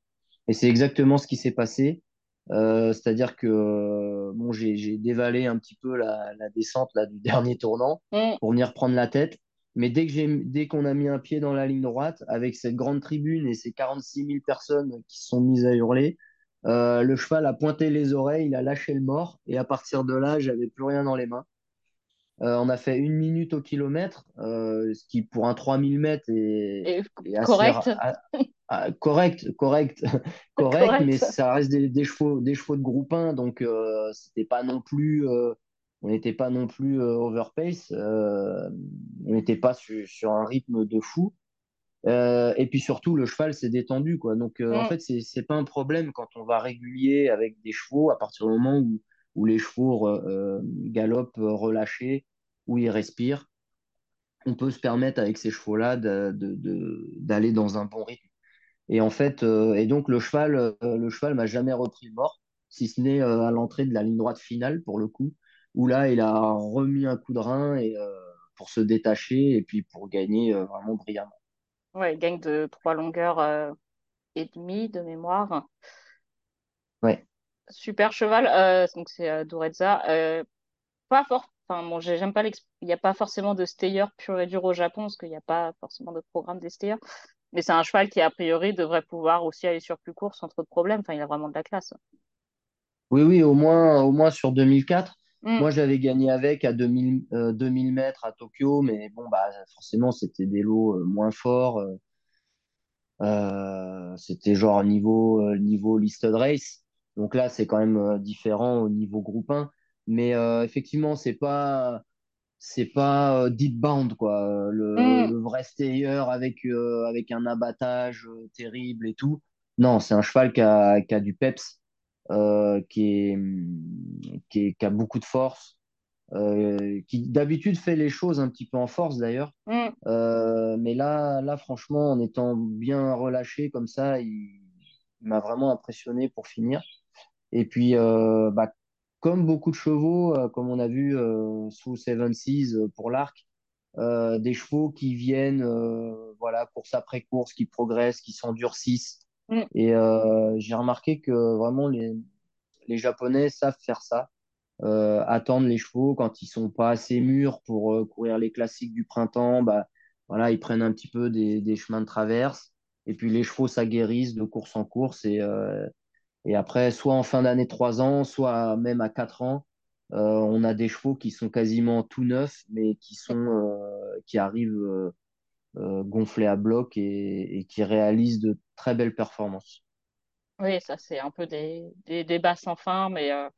Et c'est exactement ce qui s'est passé. Euh, c'est-à-dire que euh, bon, j'ai, dévalé un petit peu la, la descente là, du dernier tournant mm. pour venir prendre la tête. Mais dès que dès qu'on a mis un pied dans la ligne droite, avec cette grande tribune et ces 46 000 personnes qui se sont mises à hurler, euh, le cheval a pointé les oreilles, il a lâché le mort. Et à partir de là, j'avais plus rien dans les mains. Euh, on a fait une minute au kilomètre, euh, ce qui pour un 3000 mètres est, est assez correct, correct, correct, correct, mais ça reste des, des chevaux, des chevaux de groupe 1, donc c'était pas non plus, on n'était pas non plus overpace, on n'était pas su- sur un rythme de fou. Euh, et puis surtout, le cheval s'est détendu, quoi. Donc euh, en Mm. fait, c'est c'est pas un problème quand on va régulier avec des chevaux à partir du moment où, où les chevaux euh, galopent relâchés, où ils respirent. On peut se permettre avec ces chevaux-là de- de- de- d'aller dans un bon rythme. Et en fait, et donc le cheval, le cheval m'a jamais repris le mort, si ce n'est à l'entrée de la ligne droite finale pour le coup, où là il a remis un coup de rein et pour se détacher et puis pour gagner vraiment brillamment. Ouais, il gagne de trois longueurs euh, et demie de mémoire. Ouais. Super cheval, euh, donc c'est euh, Dureza. Euh, pas fort, enfin bon, j'ai- j'aime pas il n'y a pas forcément de stayer pur et dur au Japon, parce qu'il n'y a pas forcément de programme des stayers. Mais c'est un cheval qui, a priori, devrait pouvoir aussi aller sur plus court sans trop de problèmes. Enfin, il a vraiment de la classe. Oui, oui, au moins, au moins sur 2004. Mm, Moi, j'avais gagné avec à 2000, euh, 2000 mètres à Tokyo, mais bon, bah, forcément, c'était des lots euh, moins forts. euh, euh, c'était genre niveau, niveau listed race. Donc là, c'est quand même différent au niveau groupe 1. Mais effectivement, c'est pas, c'est pas deep bound, quoi. Le, mm, le vrai stayer avec, avec un abattage terrible et tout. Non, c'est un cheval qui a, qui a du peps euh, qui est, qui est- qui a beaucoup de force, euh, qui d'habitude fait les choses un petit peu en force d'ailleurs. mm. Euh, mais là, là, franchement, en étant bien relâché comme ça, il, il m'a vraiment impressionné pour finir. Et puis, bah, comme beaucoup de chevaux, comme on a vu sous Seven Seas pour l'arc, des chevaux qui viennent, voilà, course après course, qui progressent, qui s'endurcissent. Mm. Et euh, j'ai remarqué que vraiment les, les Japonais savent faire ça, euh, attendre les chevaux quand ils sont pas assez mûrs pour euh, courir les classiques du printemps. Bah, voilà, ils prennent un petit peu des, des chemins de traverse. Et puis les chevaux s'aguerrissent de course en course. Et, et après, soit en fin d'année 3 ans, soit même à 4 ans, on a des chevaux qui sont quasiment tout neufs, mais qui sont qui arrivent gonflés à bloc et, et qui réalisent de très belles performances. Oui, ça, c'est un peu des, des débats sans fin, mais euh,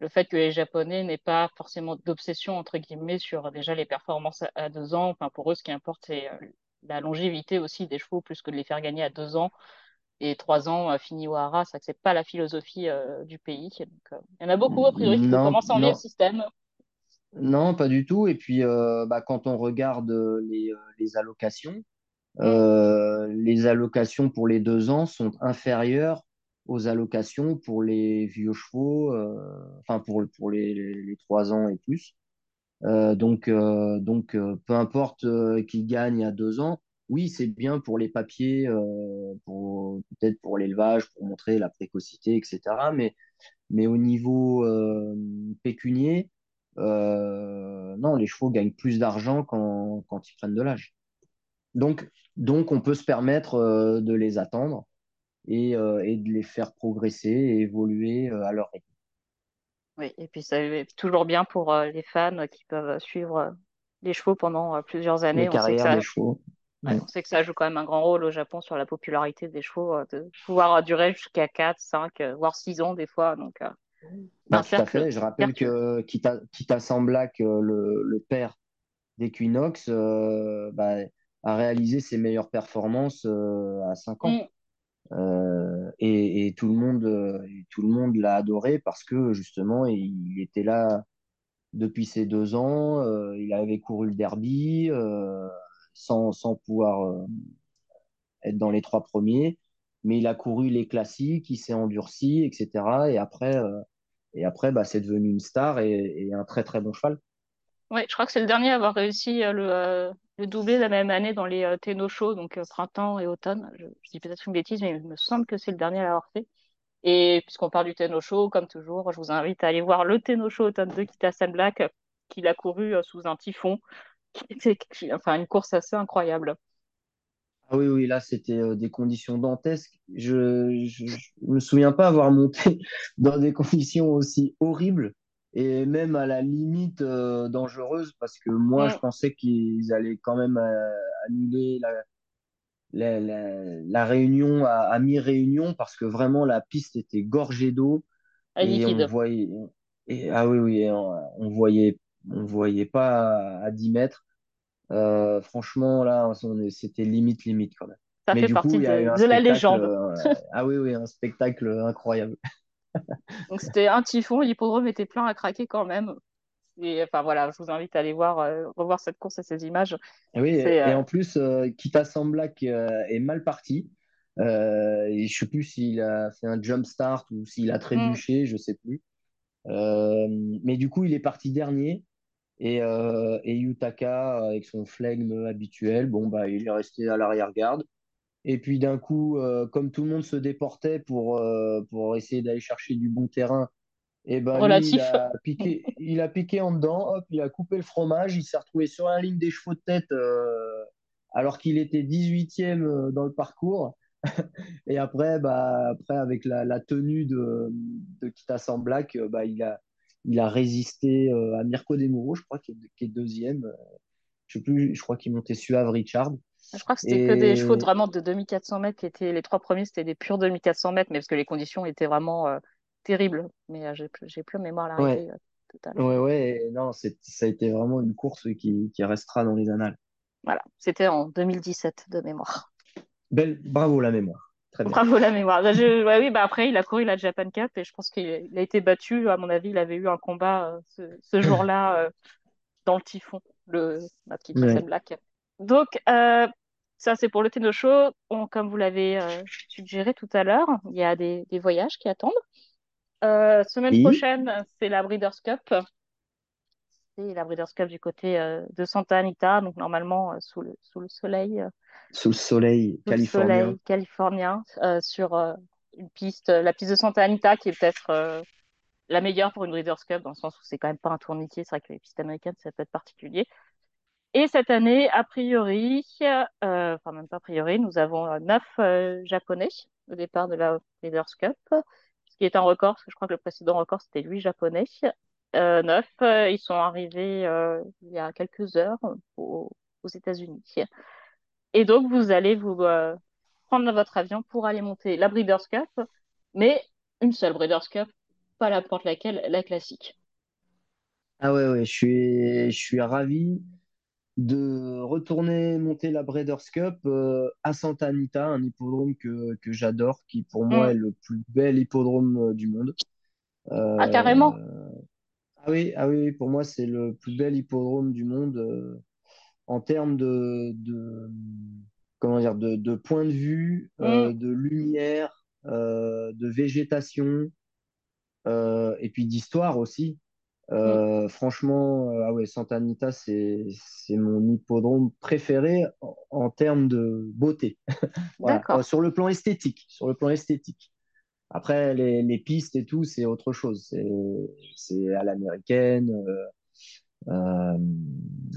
le fait que les Japonais n'aient pas forcément d'obsession, entre guillemets, sur déjà les performances à, à deux ans. Enfin, pour eux, ce qui importe, c'est euh, la longévité aussi des chevaux, plus que de les faire gagner à deux ans et trois ans euh, fini au hara. Ça, c'est pas la philosophie euh, du pays. Donc, euh, il y en a beaucoup, a priori, qui commencent à envier le système. Non, pas du tout. Et puis, euh, bah, quand on regarde euh, les, euh, les allocations, les allocations pour les deux ans sont inférieures aux allocations pour les vieux chevaux, enfin pour, pour les, trois ans et plus. Donc, donc peu importe qui gagne à deux ans, oui, c'est bien pour les papiers, pour, peut-être pour l'élevage, pour montrer la précocité, etc. Mais, mais au niveau pécunier, euh, non, les chevaux gagnent plus d'argent quand, quand ils prennent de l'âge. Donc, donc, on peut se permettre euh, de les attendre et, euh, et de les faire progresser et évoluer à leur rythme. Oui, et puis c'est toujours bien pour les fans qui peuvent suivre les chevaux pendant plusieurs Les années. On sait que ça, des chevaux. ouais, Ouais. on sait que ça joue quand même un grand rôle au Japon sur la popularité des chevaux, de pouvoir durer jusqu'à 4, 5, euh, voire 6 ans des fois. Donc, Bah, tout à fait. Je rappelle que Kita, Kita Samblak, le, le père d'Equinox, euh, bah, a réalisé ses meilleures performances euh, à 5 ans. Mm. Euh, et, et tout le monde, euh, tout le monde l'a adoré parce que justement, il était là depuis ses deux ans. il avait couru le derby sans, sans pouvoir être dans les trois premiers, mais il a couru les classiques, il s'est endurci, etc. Et après, euh, et après, bah, c'est devenu une star et, un très très bon cheval. Ouais, je crois que c'est le dernier à avoir réussi euh, le, euh, le doublé la même année dans les euh, Show, donc euh, printemps et automne. Je, dis peut-être une bêtise, mais il me semble que c'est le dernier à l'avoir fait. Et puisqu'on parle du Tenno Show, comme toujours, je vous invite à aller voir le Tenno Show automne 2 qui Sun Black, qu'il a couru sous un typhon, qui était enfin, une course assez incroyable. Ah oui, oui, là, c'était euh, des conditions dantesques. Je, je me souviens pas avoir monté dans des conditions aussi horribles et même à la limite euh, dangereuses parce que moi, je pensais qu'ils allaient quand même euh, annuler la, la, la, la réunion à, à mi-réunion parce que vraiment la piste était gorgée d'eau et on voyait, et, ah oui, oui, et on, on voyait, on voyait pas à, à 10 mètres. Euh, franchement, là, c'était limite, limite quand même. Ça Mais fait du coup, partie il y a eu de, un de la légende. euh, ah oui, oui, un spectacle incroyable. Donc c'était un typhon, l'hippodrome était plein à craquer quand même. Et enfin voilà, je vous invite à aller voir, euh, revoir cette course et ces images. Et oui, C'est et en plus, Kita Samblak est mal parti. Je sais plus s'il a fait un jump start ou s'il a mm, trébuché, je sais plus. Mais du coup, il est parti dernier. Et, euh, et Yutaka, avec son flegme habituel, bon, bah, il est resté à l'arrière-garde. Et puis d'un coup, euh, comme tout le monde se déportait pour, euh, pour essayer d'aller chercher du bon terrain, et ben lui, il a piqué, il a piqué en dedans, hop, il a coupé le fromage, il s'est retrouvé sur la ligne des chevaux de tête euh, alors qu'il était 18e euh, dans le parcours. Et après, bah, après avec la, la tenue de, de Kita Samblak, euh, bah, il a, il a résisté euh, à Mirko Demuro, je crois, qui est, qui est deuxième. Je sais plus, je crois qu'il montait Suave Richard. Je crois que c'était que des chevaux de vraiment de 2400 mètres qui étaient les trois premiers, c'était des purs 2400 mètres, mais parce que les conditions étaient vraiment euh, terribles. Mais euh, j'ai plus, j'ai plus mémoire à ouais, l'arrivée euh, totale. ouais, ouais, et non, ça a été vraiment une course qui, qui restera dans les annales. Voilà, c'était en 2017 de mémoire. Belle, bravo la mémoire. Très bien. Bravo la mémoire. Bah, je- ouais, oui, bah après, il a couru la Japan Cup et je pense qu'il il a été battu. À mon avis, il avait eu un combat euh, ce, ce jour-là euh, dans le typhon, le notre petit Sam Ouais. Black. Donc, euh, ça, c'est pour le Tenno Show. On- comme vous l'avez suggéré tout à l'heure, il y a des, des voyages qui attendent. Semaine Oui, prochaine, c'est la Breeders' Cup. C'est la Breeders' Cup du côté euh, de Santa Anita, donc normalement euh, sous le, sous le soleil, euh, sous le soleil sous californien. soleil californien, euh, sur une piste, la piste de Santa Anita, qui est peut-être la meilleure pour une Breeders' Cup, dans le sens où c'est quand même pas un tourniquet. C'est vrai que les pistes américaines, ça peut être particulier. Et cette année, a priori, enfin même pas a priori, nous avons neuf Japonais au départ de la Breeders' Cup, ce qui est un record, parce que je crois que le précédent record, c'était huit Japonais. Euh, neuf, euh, ils sont arrivés euh, il y a quelques heures au- aux États-Unis. Et donc, vous allez vous euh, prendre votre avion pour aller monter la Breeders' Cup, mais une seule Breeders' Cup, pas n'importe laquelle, la classique. Ah ouais, ouais, je suis, je suis ravi de retourner monter la Breeders' Cup euh, à Santa Anita, un hippodrome que, que j'adore, qui pour moi Hmm. est le plus bel hippodrome euh, du monde. Ah, carrément. Ah oui, ah oui, pour moi c'est le plus bel hippodrome du monde euh, en termes de, de comment dire de, de point de vue, euh, de lumière, euh, de végétation et puis d'histoire aussi. Mm. Franchement, ah ouais, Santa Anita, c'est, mon hippodrome préféré en, en termes de beauté. Voilà, sur le plan esthétique, sur le plan esthétique. Après, les, les pistes et tout, c'est autre chose. C'est, c'est à l'américaine. euh, euh,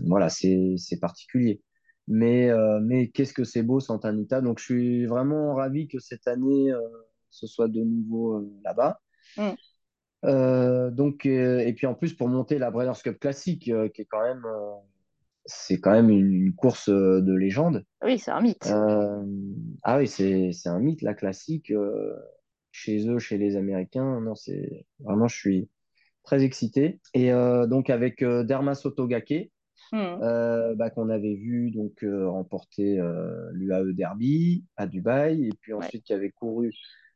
voilà, c'est, c'est particulier. Mais, euh, mais qu'est-ce que c'est beau, Santa Anita. Donc, je suis vraiment ravi que cette année, euh, ce soit de nouveau là-bas. Mm. Donc, et puis en plus, pour monter la Breeders' Cup classique, qui est quand même, c'est quand même une, une course de légende. Oui, c'est un mythe. Ah oui, c'est, c'est un mythe, la classique, chez eux, chez les Américains. Non, c'est vraiment, je suis très excité. Et euh, donc, avec euh, Derma Sotogake, Mm. euh, bah, qu'on avait vu donc euh, remporter l'UAE Derby à Dubaï, et puis Ouais. ensuite qui avait couru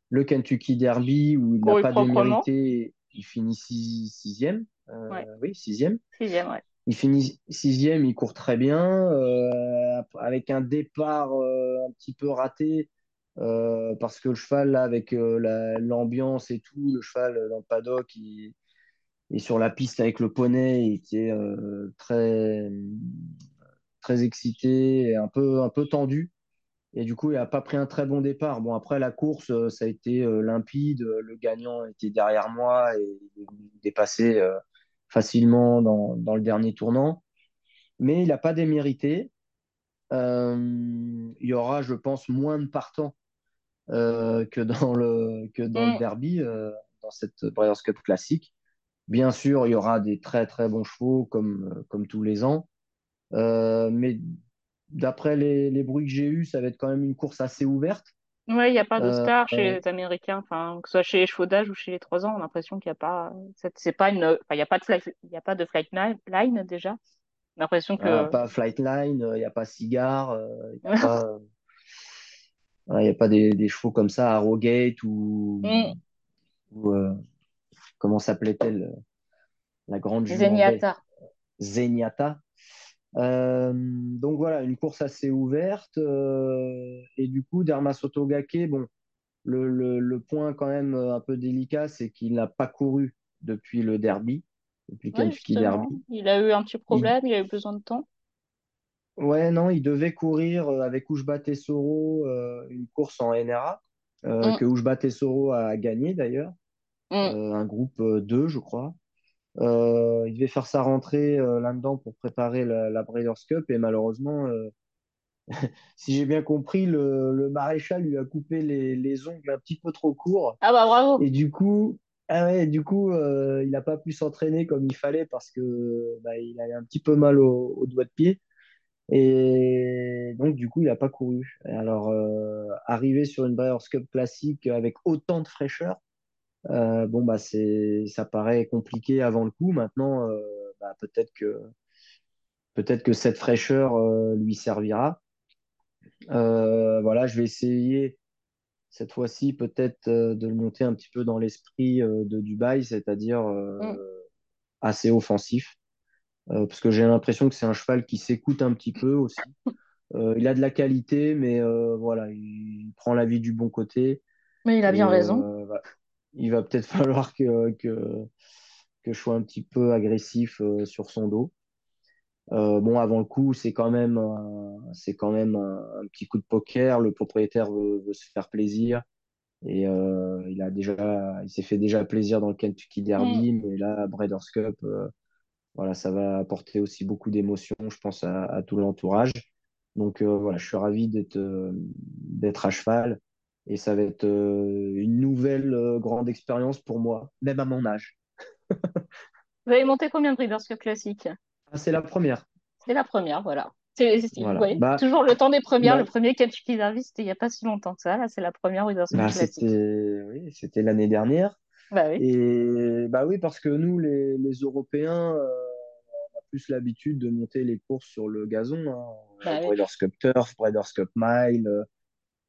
le Kentucky Derby où il n'a pas démérité, il finit six- sixième, Ouais. oui sixième. Sixième, ouais. Il finit sixième, il court très bien, avec un départ un petit peu raté. Euh, parce que le cheval, avec euh, la- l'ambiance et tout, le cheval euh, dans le paddock, il, et sur la piste avec le poney, il était très, très excité et un peu, un peu tendu. Et du coup, il n'a pas pris un très bon départ. Bon, après la course, ça a été limpide. Le gagnant était derrière moi et il euh, facilement dans, dans le dernier tournant. Mais il n'a pas démérité. Il y aura, je pense, moins de partants que dans le, que dans le Mm. derby, euh, dans cette Breeders' Cup classique. Bien sûr, il y aura des très très bons chevaux comme, euh, comme tous les ans. Euh, mais d'après les, les bruits que j'ai eus, ça va être quand même une course assez ouverte. Ouais, il n'y a pas de Euh, star chez euh, les Américains, enfin, que ce soit chez les chevaux d'âge ou chez les trois ans, on a l'impression qu'il n'y a pas, c'est c'est pas une, enfin, il y a pas de flight, y a pas de flight line line, déjà. On a l'impression ah, que, pas Flightline, il n'y a pas Cigar, il n'y a pas, il y a pas des, des chevaux comme ça, Arrowgate ou, Mm. ou, euh, comment s'appelait-elle, la grande jument Zenyatta. Zenyatta. Euh, donc voilà, une course assez ouverte. euh, et du coup, Derma Sotogake, bon, le, le, le point quand même un peu délicat, c'est qu'il n'a pas couru depuis le derby, depuis Ouais, Kentucky. Derby. Il a eu un petit Il, problème, il a eu besoin de temps. Ouais, non, il devait courir euh, avec Oujba Tessoro euh, une course en NRA, euh, Mm. que Oujba Tessoro a gagné d'ailleurs, Mm. euh, un groupe euh, 2, je crois. Il devait faire sa rentrée là-dedans pour préparer la, la Breeders' Cup et malheureusement, si j'ai bien compris, le, le maréchal lui a coupé les, les ongles un petit peu trop courts Ah bah bravo. et du coup, ah ouais, du coup, il n'a pas pu s'entraîner comme il fallait parce que bah, il avait un petit peu mal au, au doigt de pied et donc du coup, il n'a pas couru. Et alors, euh, arriver sur une Breeders' Cup classique avec autant de fraîcheur, euh, bon bah c'est, ça paraît compliqué avant le coup. Maintenant, euh, bah, peut-être que peut-être que cette fraîcheur lui servira. Voilà, je vais essayer cette fois-ci peut-être de le monter un petit peu dans l'esprit de Dubaï, c'est-à-dire Mm. assez offensif, euh, parce que j'ai l'impression que c'est un cheval qui s'écoute un petit peu aussi. Euh, il a de la qualité, mais euh, voilà, il prend la vie du bon côté Mais il a bien et raison. bah, il va peut-être falloir que, que, que je sois un petit peu agressif sur son dos. Bon, avant le coup, c'est quand même, un- c'est quand même un, un petit coup de poker. Le propriétaire veut, veut se faire plaisir et il a déjà, il s'est fait déjà plaisir dans le Kentucky Mm. Derby, mais là, Breeders' Cup, voilà, ça va apporter aussi beaucoup d'émotions, je pense, à, à tout l'entourage. Donc euh, voilà, je suis ravi d'être euh, d'être à cheval et ça va être euh, une nouvelle grande expérience pour moi, même à mon âge. Vous avez monté combien de Breeders' Cup classiques? Ah, c'est la première. C'est la première, voilà. C'est, Bah, toujours le temps des premières. Le bah, premier Kentucky Derby, c'était il n'y a pas si longtemps que ça. Là, c'est la première Breeders' Cup bah, classique. c'était oui, l'année dernière. Bah oui, Et bah oui, parce que nous, les, les Européens, plus l'habitude de monter les courses sur le gazon. Hein. bah oui. Breeders' Cup Turf, Breeders' Cup Mile, euh,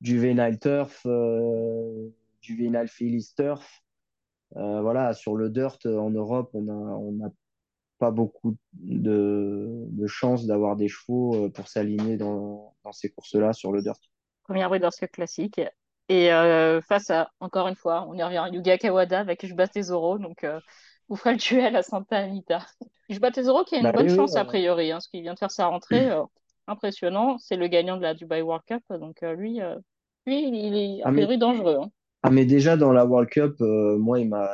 Juvenile Turf, euh, Juvenile Phillies Turf. Euh, voilà, sur le dirt euh, en Europe, on a, on n'a pas beaucoup de, de chances d'avoir des chevaux euh, pour s'aligner dans, dans ces courses-là sur le dirt. Première Breeders' Cup classique. Et face à, encore une fois, on y revient, Yuga Kawada avec Je Tesoro. Donc, Vous ferez le duel à Santa Anita. Je bats Tesoro qui a une Bah bonne oui, oui, chance a priori, hein, parce qu'il vient de faire sa rentrée. euh, impressionnant. C'est le gagnant de la Dubai World Cup. Donc euh, lui, euh, lui, il est a ah, mais, priori dangereux. hein. ah, mais déjà dans la World Cup, moi, il m'a,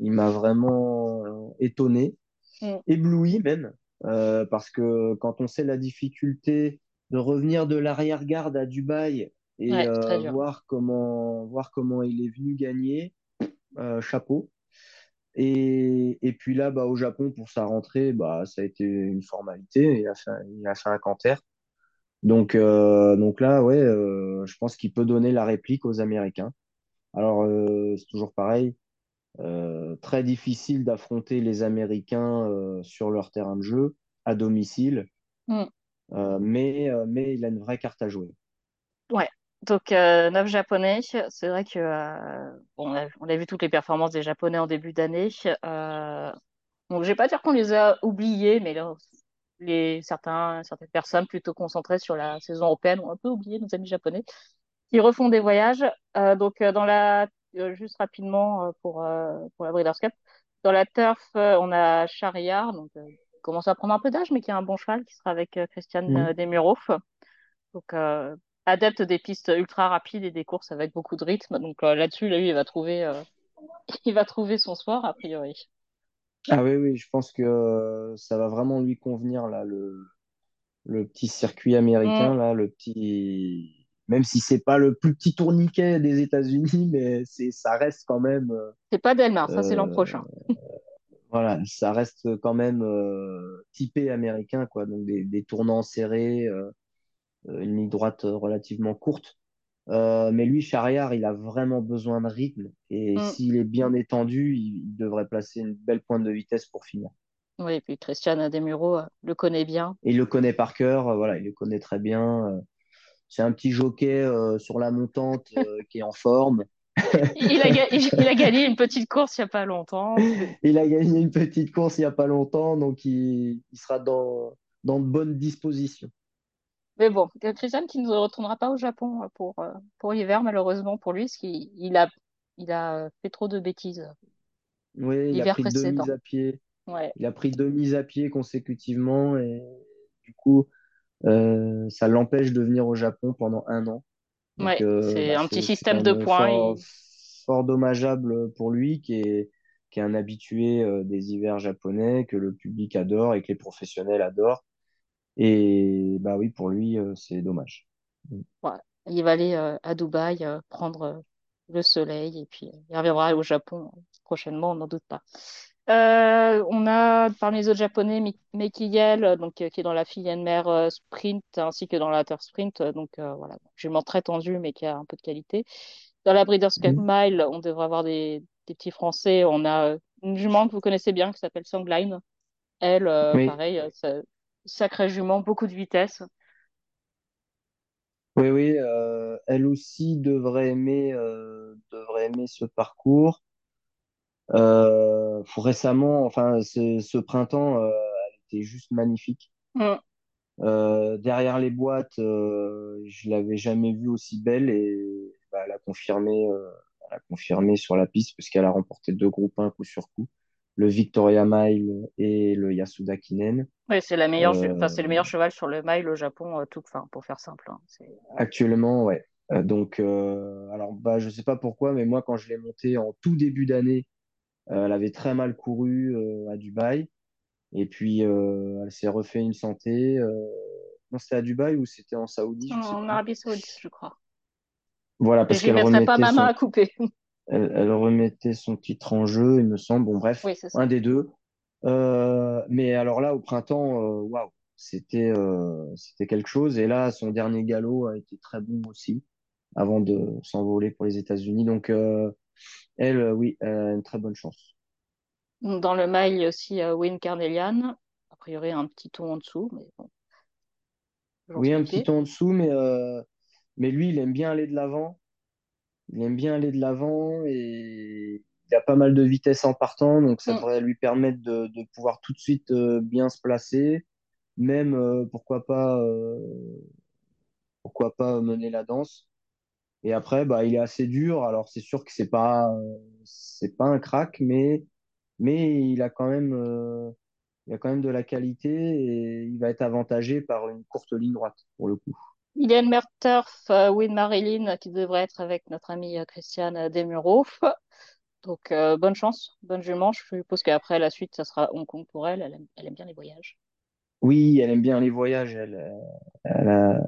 il m'a vraiment étonné, Mm. ébloui même, parce que quand on sait la difficulté de revenir de l'arrière-garde à Dubaï et Ouais, voir comment, voir comment il est venu gagner, chapeau. Et, et puis là, bah, au Japon, pour sa rentrée, bah, ça a été une formalité. Il a fait, un- il a fait un canter. Donc, euh, donc là, ouais, euh, je pense qu'il peut donner la réplique aux Américains. Alors, euh, c'est toujours pareil. très difficile d'affronter les Américains sur leur terrain de jeu, à domicile. Mm. Mais, mais il a une vraie carte à jouer. Ouais. Donc, euh, neuf Japonais. C'est vrai que euh, bon, on a, on a vu toutes les performances des Japonais en début d'année. Euh, donc, je vais pas dire qu'on les a oubliés, mais là, les, certains, certaines personnes plutôt concentrées sur la saison européenne ont un peu oublié nos amis japonais. qui refont des voyages. Euh, donc, euh, dans la, euh, juste rapidement euh, pour, euh, pour la Breeders' Cup, dans la turf, on a Chariard, donc euh, qui commence à prendre un peu d'âge, mais qui a un bon cheval, qui sera avec Christian euh, Demuro. Donc, euh, adepte des pistes ultra rapides et des courses avec beaucoup de rythme. Donc euh, là-dessus, lui, il va trouver, euh, il va trouver son sport, a priori. Ah oui, oui, je pense que euh, ça va vraiment lui convenir, là, le, le petit circuit américain, là, le petit. Même si c'est pas le plus petit tourniquet des États-Unis, mais c'est, ça reste quand même, c'est pas Delmar, ça c'est l'an euh, prochain. voilà, ça reste quand même euh, typé américain, quoi. Donc des, des tournants serrés, euh, une ligne droite relativement courte. Euh, mais lui, Charriard, il a vraiment besoin de rythme et Hmm. s'il est bien étendu, il, il devrait placer une belle pointe de vitesse pour finir. Oui, et puis Christian Demuro euh, le connaît bien. Et il le connaît par cœur, euh, voilà, il le connaît très bien. euh, C'est un petit jockey euh, sur la montante euh, qui est en forme. Il a, ga- il a gagné une petite course il y a pas longtemps. Il a gagné une petite course il n'y a pas longtemps, donc il, il sera dans, dans de bonnes dispositions. Mais bon, Christian qui ne retournera pas au Japon euh, pour, euh, pour l'hiver, malheureusement pour lui, parce qu'il il a, il a euh, fait trop de bêtises Oui, il a pris deux mises à pied. Ouais, Il a pris deux mises à pied consécutivement et du coup, euh, ça l'empêche de venir au Japon pendant un an. Ouais, euh, c'est bah, un petit système de points. fort, il- fort dommageable pour lui, qui est, qui est un habitué des hivers japonais, que le public adore et que les professionnels adorent. Et bah oui, pour lui, euh, c'est dommage. ouais, il va aller euh, à Dubaï euh, prendre le soleil et puis il reviendra au Japon prochainement, on n'en doute pas. Euh, on a parmi les autres japonais Mi- Meiki Yel, donc, euh, qui est dans la filière mère euh, sprint ainsi que dans la terre sprint. donc voilà, jument très tendu mais qui a un peu de qualité. Dans la Breeders' Cup Mhm. Mile, on devrait avoir des, des petits Français. On a une jument que vous connaissez bien qui s'appelle Songline. Elle, Oui, pareil, euh, sa- sacrée jument, beaucoup de vitesse. oui, oui. euh, elle aussi devrait aimer, euh, devrait aimer ce parcours. Euh, récemment, enfin, ce, ce printemps, euh, elle était juste magnifique. Mm. Euh, derrière les boîtes, euh, je l'avais jamais vue aussi belle et bah, elle a confirmé, euh, elle a confirmé sur la piste puisqu'elle a remporté deux groupes 1 coup sur coup, le Victoria Mile et le Yasuda Kinen. Ouais, c'est la meilleure, Euh, c'est le meilleur cheval sur le mile au Japon, euh, tout, enfin, pour faire simple. hein. C'est- actuellement, ouais. Euh, donc, euh, alors, bah, je sais pas pourquoi, mais moi, quand je l'ai montée en tout début d'année, euh, elle avait très mal couru euh, à Dubaï. Et puis, euh, elle s'est refait une santé. euh, Non, c'était à Dubaï ou c'était en Saoudi, En. Arabie Saoudite, je crois. Voilà, parce qu'elle mettrai pas remettait ma main son, à couper. Elle, elle remettait son titre en jeu, il me semble. Bon, bref, Oui, un des deux. Euh, mais alors là, au printemps, euh, waouh, c'était euh, c'était quelque chose. Et là, son dernier galop a été très bon aussi, avant de s'envoler pour les États-Unis. Donc, euh, elle, oui, elle a une très bonne chance. Dans le mile, il y a aussi Win Carnelian. A priori, un petit ton en dessous, mais bon, toujours Oui, un petit temps en dessous, mais, mais lui, il aime bien aller de l'avant. Il aime bien aller de l'avant et il a pas mal de vitesse en partant, donc ça Mm. devrait lui permettre de, de pouvoir tout de suite euh, bien se placer, même euh, pourquoi pas, euh, pourquoi pas mener la danse. Et après, bah, il est assez dur. Alors c'est sûr que c'est pas, euh, c'est pas un crack, mais mais il a quand même, euh, il a quand même de la qualité et il va être avantagé par une courte ligne droite pour le coup. Ilian Merturf, euh, Win Marilyn, qui devrait être avec notre amie euh, Christiane Desmureaux. Donc, euh, bonne chance, bonne jument. Je suppose qu'après la suite, ça sera Hong Kong pour elle. Elle aime, elle aime bien les voyages. Oui, elle aime bien les voyages. Elle, euh, elle a,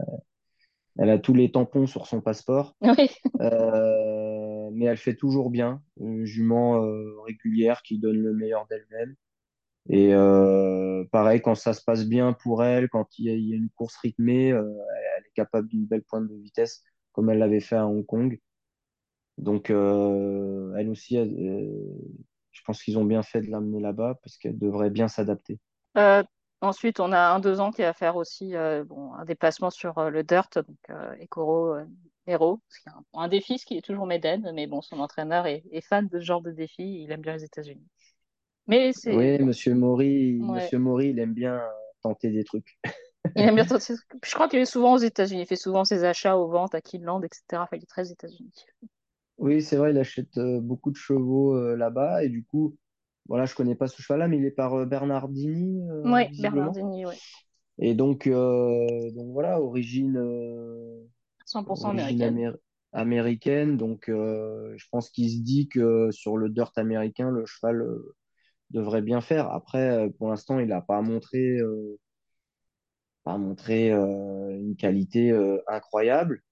elle a tous les tampons sur son passeport, Oui, Euh, mais elle fait toujours bien. Une jument euh, régulière qui donne le meilleur d'elle-même. Et euh, pareil, quand ça se passe bien pour elle, quand il y a, il y a une course rythmée, euh, capable d'une belle pointe de vitesse, comme elle l'avait fait à Hong Kong. Donc, euh, elle aussi, elle, euh, je pense qu'ils ont bien fait de l'amener là-bas parce qu'elle devrait bien s'adapter. Euh, ensuite, on a un deux ans qui va faire aussi bon, un déplacement sur le dirt, donc Ekoro Nero, un, un défi, ce qui est toujours Méden, mais bon, son entraîneur est, est fan de ce genre de défi, il aime bien les États-Unis. Mais c'est Oui, Monsieur Maury, ouais, Monsieur Maury, il aime bien tenter des trucs. il aime bien tenter- Je crois qu'il est souvent aux États-Unis, il fait souvent ses achats aux ventes à Keeneland, etc. Enfin, il est très États-Unis. Oui, c'est vrai, il achète euh, beaucoup de chevaux euh, là-bas et du coup, voilà, je connais pas ce cheval-là, mais il est par euh, Bernardini euh, Oui. Bernardini, oui. Et donc, donc voilà, origine, euh, 100% origine américaine. améri- américaine. Donc, je pense qu'il se dit que sur le dirt américain, le cheval devrait bien faire. Après, pour l'instant, il n'a pas montré, euh, pas montré euh, une qualité euh, incroyable.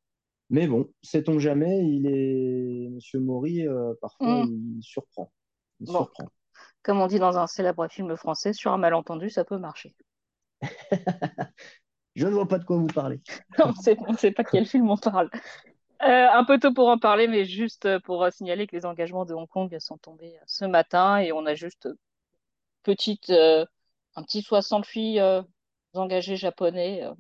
Mais bon, sait-on jamais, il est Monsieur Maury, euh, parfois Hmm. il surprend. Il Bon, surprend. comme on dit dans un célèbre film français, sur un malentendu, ça peut marcher. Je ne vois pas de quoi vous parlez. On ne sait, pas quel film on parle. Euh, un peu tôt pour en parler, mais juste pour signaler que les engagements de Hong Kong sont tombés ce matin et on a juste petite, euh, un petit 60 filles euh, engagées japonais euh,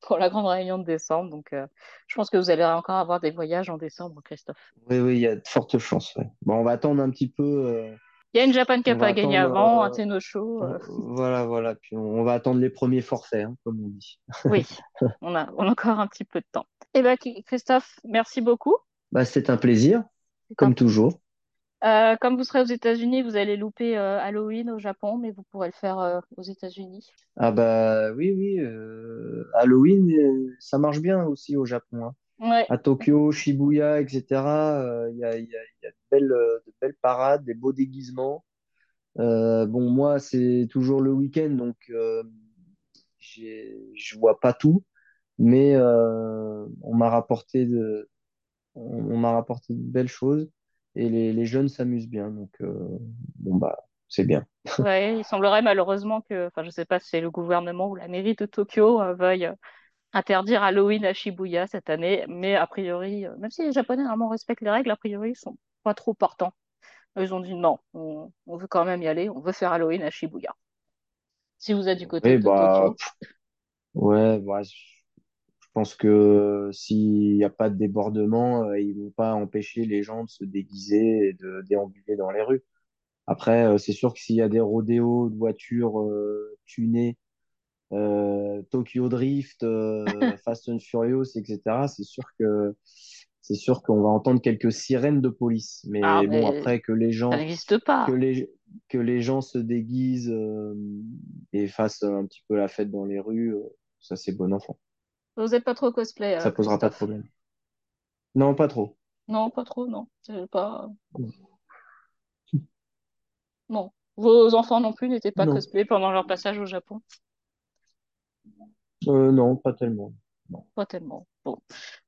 pour la grande réunion de décembre. Donc, euh, je pense que vous allez encore avoir des voyages en décembre, Christophe. Oui, oui, il y a de fortes chances. ouais. Bon, on va attendre un petit peu. euh, Il y a une Japan Cup à gagner avant, un Tenno Show. voilà, voilà. Puis on, on va attendre les premiers forfaits, hein, comme on dit. oui, on a, on a encore un petit peu de temps. Eh bien, Christophe, merci beaucoup. Bah, c'est un plaisir, un comme toujours. Euh, comme vous serez aux États-Unis, vous allez louper euh, Halloween au Japon, mais vous pourrez le faire euh, aux États-Unis. Ah bah oui, oui. Halloween, ça marche bien aussi au Japon. hein. Ouais, À Tokyo, Shibuya, etc. Il y a, il y a- il y a de belles, de belles parades, des beaux déguisements. Bon, moi, c'est toujours le week-end, donc je vois pas tout, mais on m'a rapporté de, on, on m'a rapporté de belles choses et les, les jeunes s'amusent bien, donc euh, bon bah c'est bien. ouais, il semblerait malheureusement que, enfin, je sais pas si c'est le gouvernement ou la mairie de Tokyo euh, veuille euh, interdire Halloween à Shibuya cette année, mais a priori, même si les Japonais normalement respectent les règles, a priori, ils sont pas trop partants. Ils ont dit non, on, on veut quand même y aller, on veut faire Halloween à Shibuya. Si vous êtes du côté Oui, de bah Tokyo. pff, ouais, bah, pense que s'il n'y a pas de débordement, euh, ils vont pas empêcher les gens de se déguiser et de déambuler dans les rues. Après, euh, c'est sûr que s'il y a des rodéos de voitures euh, tunées, Tokyo Drift, Fast and Furious, etc., c'est sûr que c'est sûr qu'on va entendre quelques sirènes de police. Ah, Mais bon, mais après que les ça gens que les que les gens se déguisent et fassent un petit peu la fête dans les rues, ça c'est bon enfant. Vous n'êtes pas trop cosplay, euh, Ça posera pas de problème. Non, pas trop. Non, pas trop, non. C'est pas. Non. Vos enfants non plus n'étaient pas Non, cosplay pendant leur passage au Japon? Euh, non, pas tellement. Non. Pas tellement. Bon.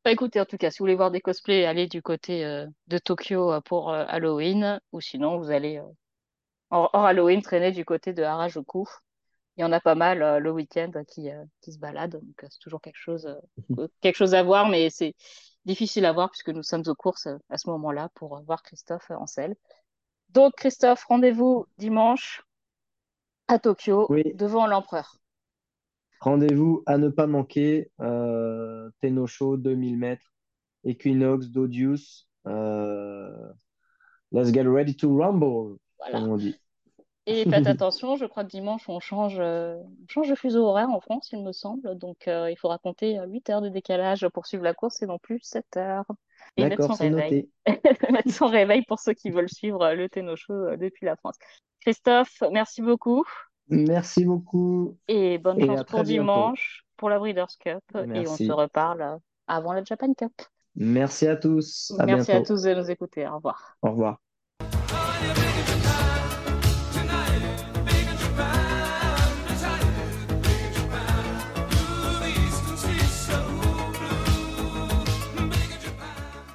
Bah écoutez, en tout cas, si vous voulez voir des cosplays, allez du côté euh, de Tokyo euh, pour euh, Halloween, ou sinon vous allez euh, hors, hors Halloween traîner du côté de Harajuku. Il y en a pas mal euh, le week-end euh, qui, euh, qui se baladent, donc c'est toujours quelque chose, euh, quelque chose à voir, mais c'est difficile à voir puisque nous sommes aux courses à ce moment-là pour voir Christophe en selle. Donc Christophe, rendez-vous dimanche à Tokyo Oui, devant l'empereur. rendez-vous à ne pas manquer. Tenosho, 2000 mètres. Equinox, Dodius. Let's get ready to rumble, comme on dit. Et faites attention, je crois que dimanche, on change, euh, on change de fuseau horaire en France, il me semble. Donc, euh, il faudra compter 8 heures de décalage pour suivre la course et non plus 7 heures. Et mettre son réveil. Mettre son réveil pour ceux qui veulent suivre le Tenno Show euh, depuis la France. Christophe, merci beaucoup Merci beaucoup et bonne et chance pour bientôt. dimanche pour la Breeders' Cup. Et on se Merci. reparle euh, avant la Japan Cup. Merci à tous. À Merci à tous de nous écouter. Au revoir. Au revoir.